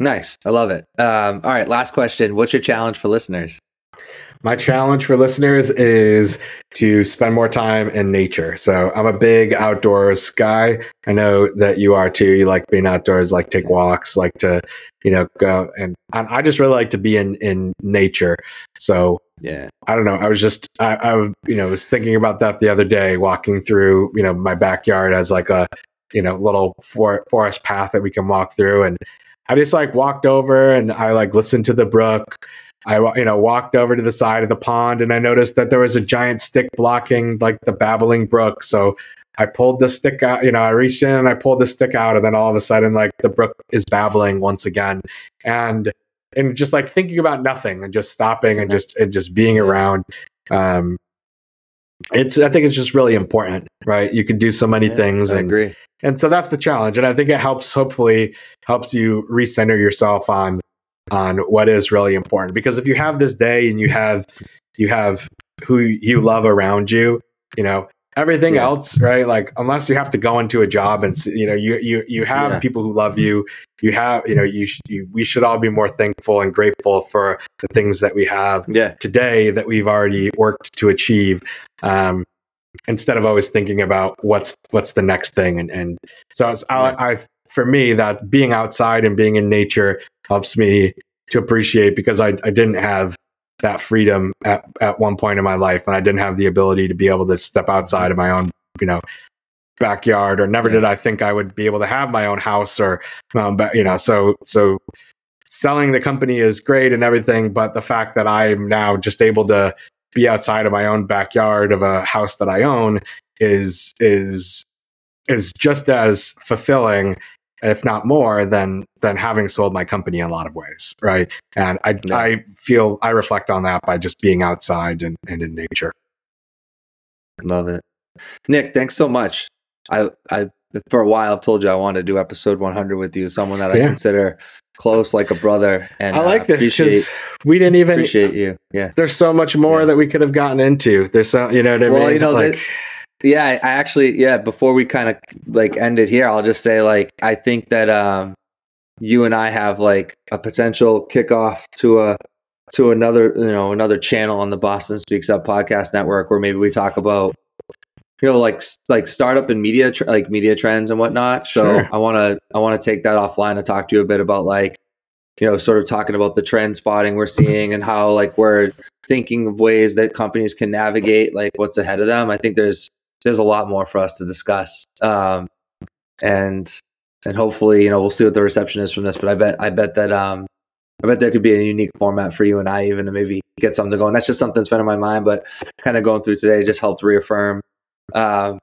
Nice. I love it. Um, all right. Last question. What's your challenge for listeners? My challenge for listeners is to spend more time in nature. So I'm a big outdoors guy. I know that you are too. You like being outdoors, like take walks, like to, you know, go and and I just really like to be in in nature. So Yeah. I don't know. I was just I, I you know was thinking about that the other day, walking through you know my backyard as like a you know little for, forest path that we can walk through, and I just like walked over and I like listened to the brook. I you know walked over to the side of the pond and I noticed that there was a giant stick blocking like the babbling brook. So I pulled the stick out. You know, I reached in and I pulled the stick out, and then all of a sudden, like the brook is babbling once again, and and just like thinking about nothing and just stopping and just and just being around um it's i think it's just really important right you can do so many Yeah, things I and agree. And so that's the challenge and i think it helps hopefully helps you recenter yourself on on what is really important because if you have this day and you have you have who you love around you you know everything Yeah. else right like unless you have to go into a job and you know you you you have Yeah. people who love you you have you know you, sh- you we should all be more thankful and grateful for the things that we have Yeah. today that we've already worked to achieve um, instead of always thinking about what's what's the next thing and and so Yeah. I, I for me that being outside and being in nature helps me to appreciate because I, I didn't have that freedom at, at one point in my life and I didn't have the ability to be able to step outside of my own you know backyard or never Yeah. did I think I would be able to have my own house or um, but you know so so selling the company is great and everything but the fact that I'm now just able to be outside of my own backyard of a house that I own is is is just as fulfilling if not more than than having sold my company in a lot of ways right and i Yeah. i feel i reflect on that by just being outside and, and in nature Love it. Nick, thanks so much. I, I, for a while, I've told you I wanted to do episode 100 with you, someone that I consider close like a brother. And i like uh, this because we didn't even appreciate you. Yeah. there's so much more Yeah. that we could have gotten into there's so you know what i Well, mean you know, like that- Yeah, I I actually, yeah, before we kind of like end it here, I'll just say like I think that um you and I have like a potential kickoff to a to another, you know, another channel on the Boston Speaks Up podcast network where maybe we talk about you know like like startup and media tr- like media trends and whatnot. So Sure. I want to I want to take that offline and talk to you a bit about like you know sort of talking about the trend spotting we're seeing and how like we're thinking of ways that companies can navigate like what's ahead of them. I think there's there's a lot more for us to discuss. Um, and and hopefully, you know, we'll see what the reception is from this. But I bet I bet that um I bet there could be a unique format for you and I even to maybe get something going. That's just something that's been in my mind, but kind of going through today just helped reaffirm. Um,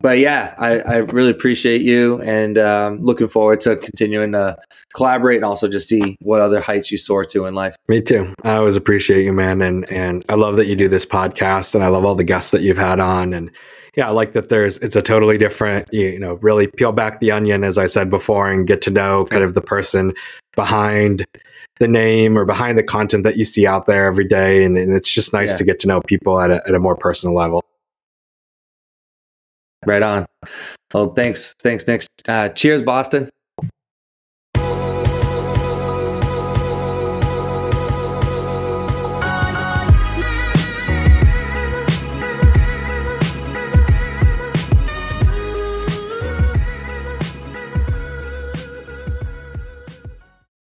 but yeah, I, I really appreciate you and um, looking forward to continuing to collaborate and also just see what other heights you soar to in life. Me too. I always appreciate you, man, and and I love that you do this podcast, and I love all the guests that you've had on, and yeah, I like that there's it's a totally different, you know, really peel back the onion, as I said before, and get to know kind of the person behind the name or behind the content that you see out there every day. And, and it's just nice yeah. to get to know people at a, at a more personal level. Right on. Well, thanks. Thanks, Nick. Uh, cheers, Boston.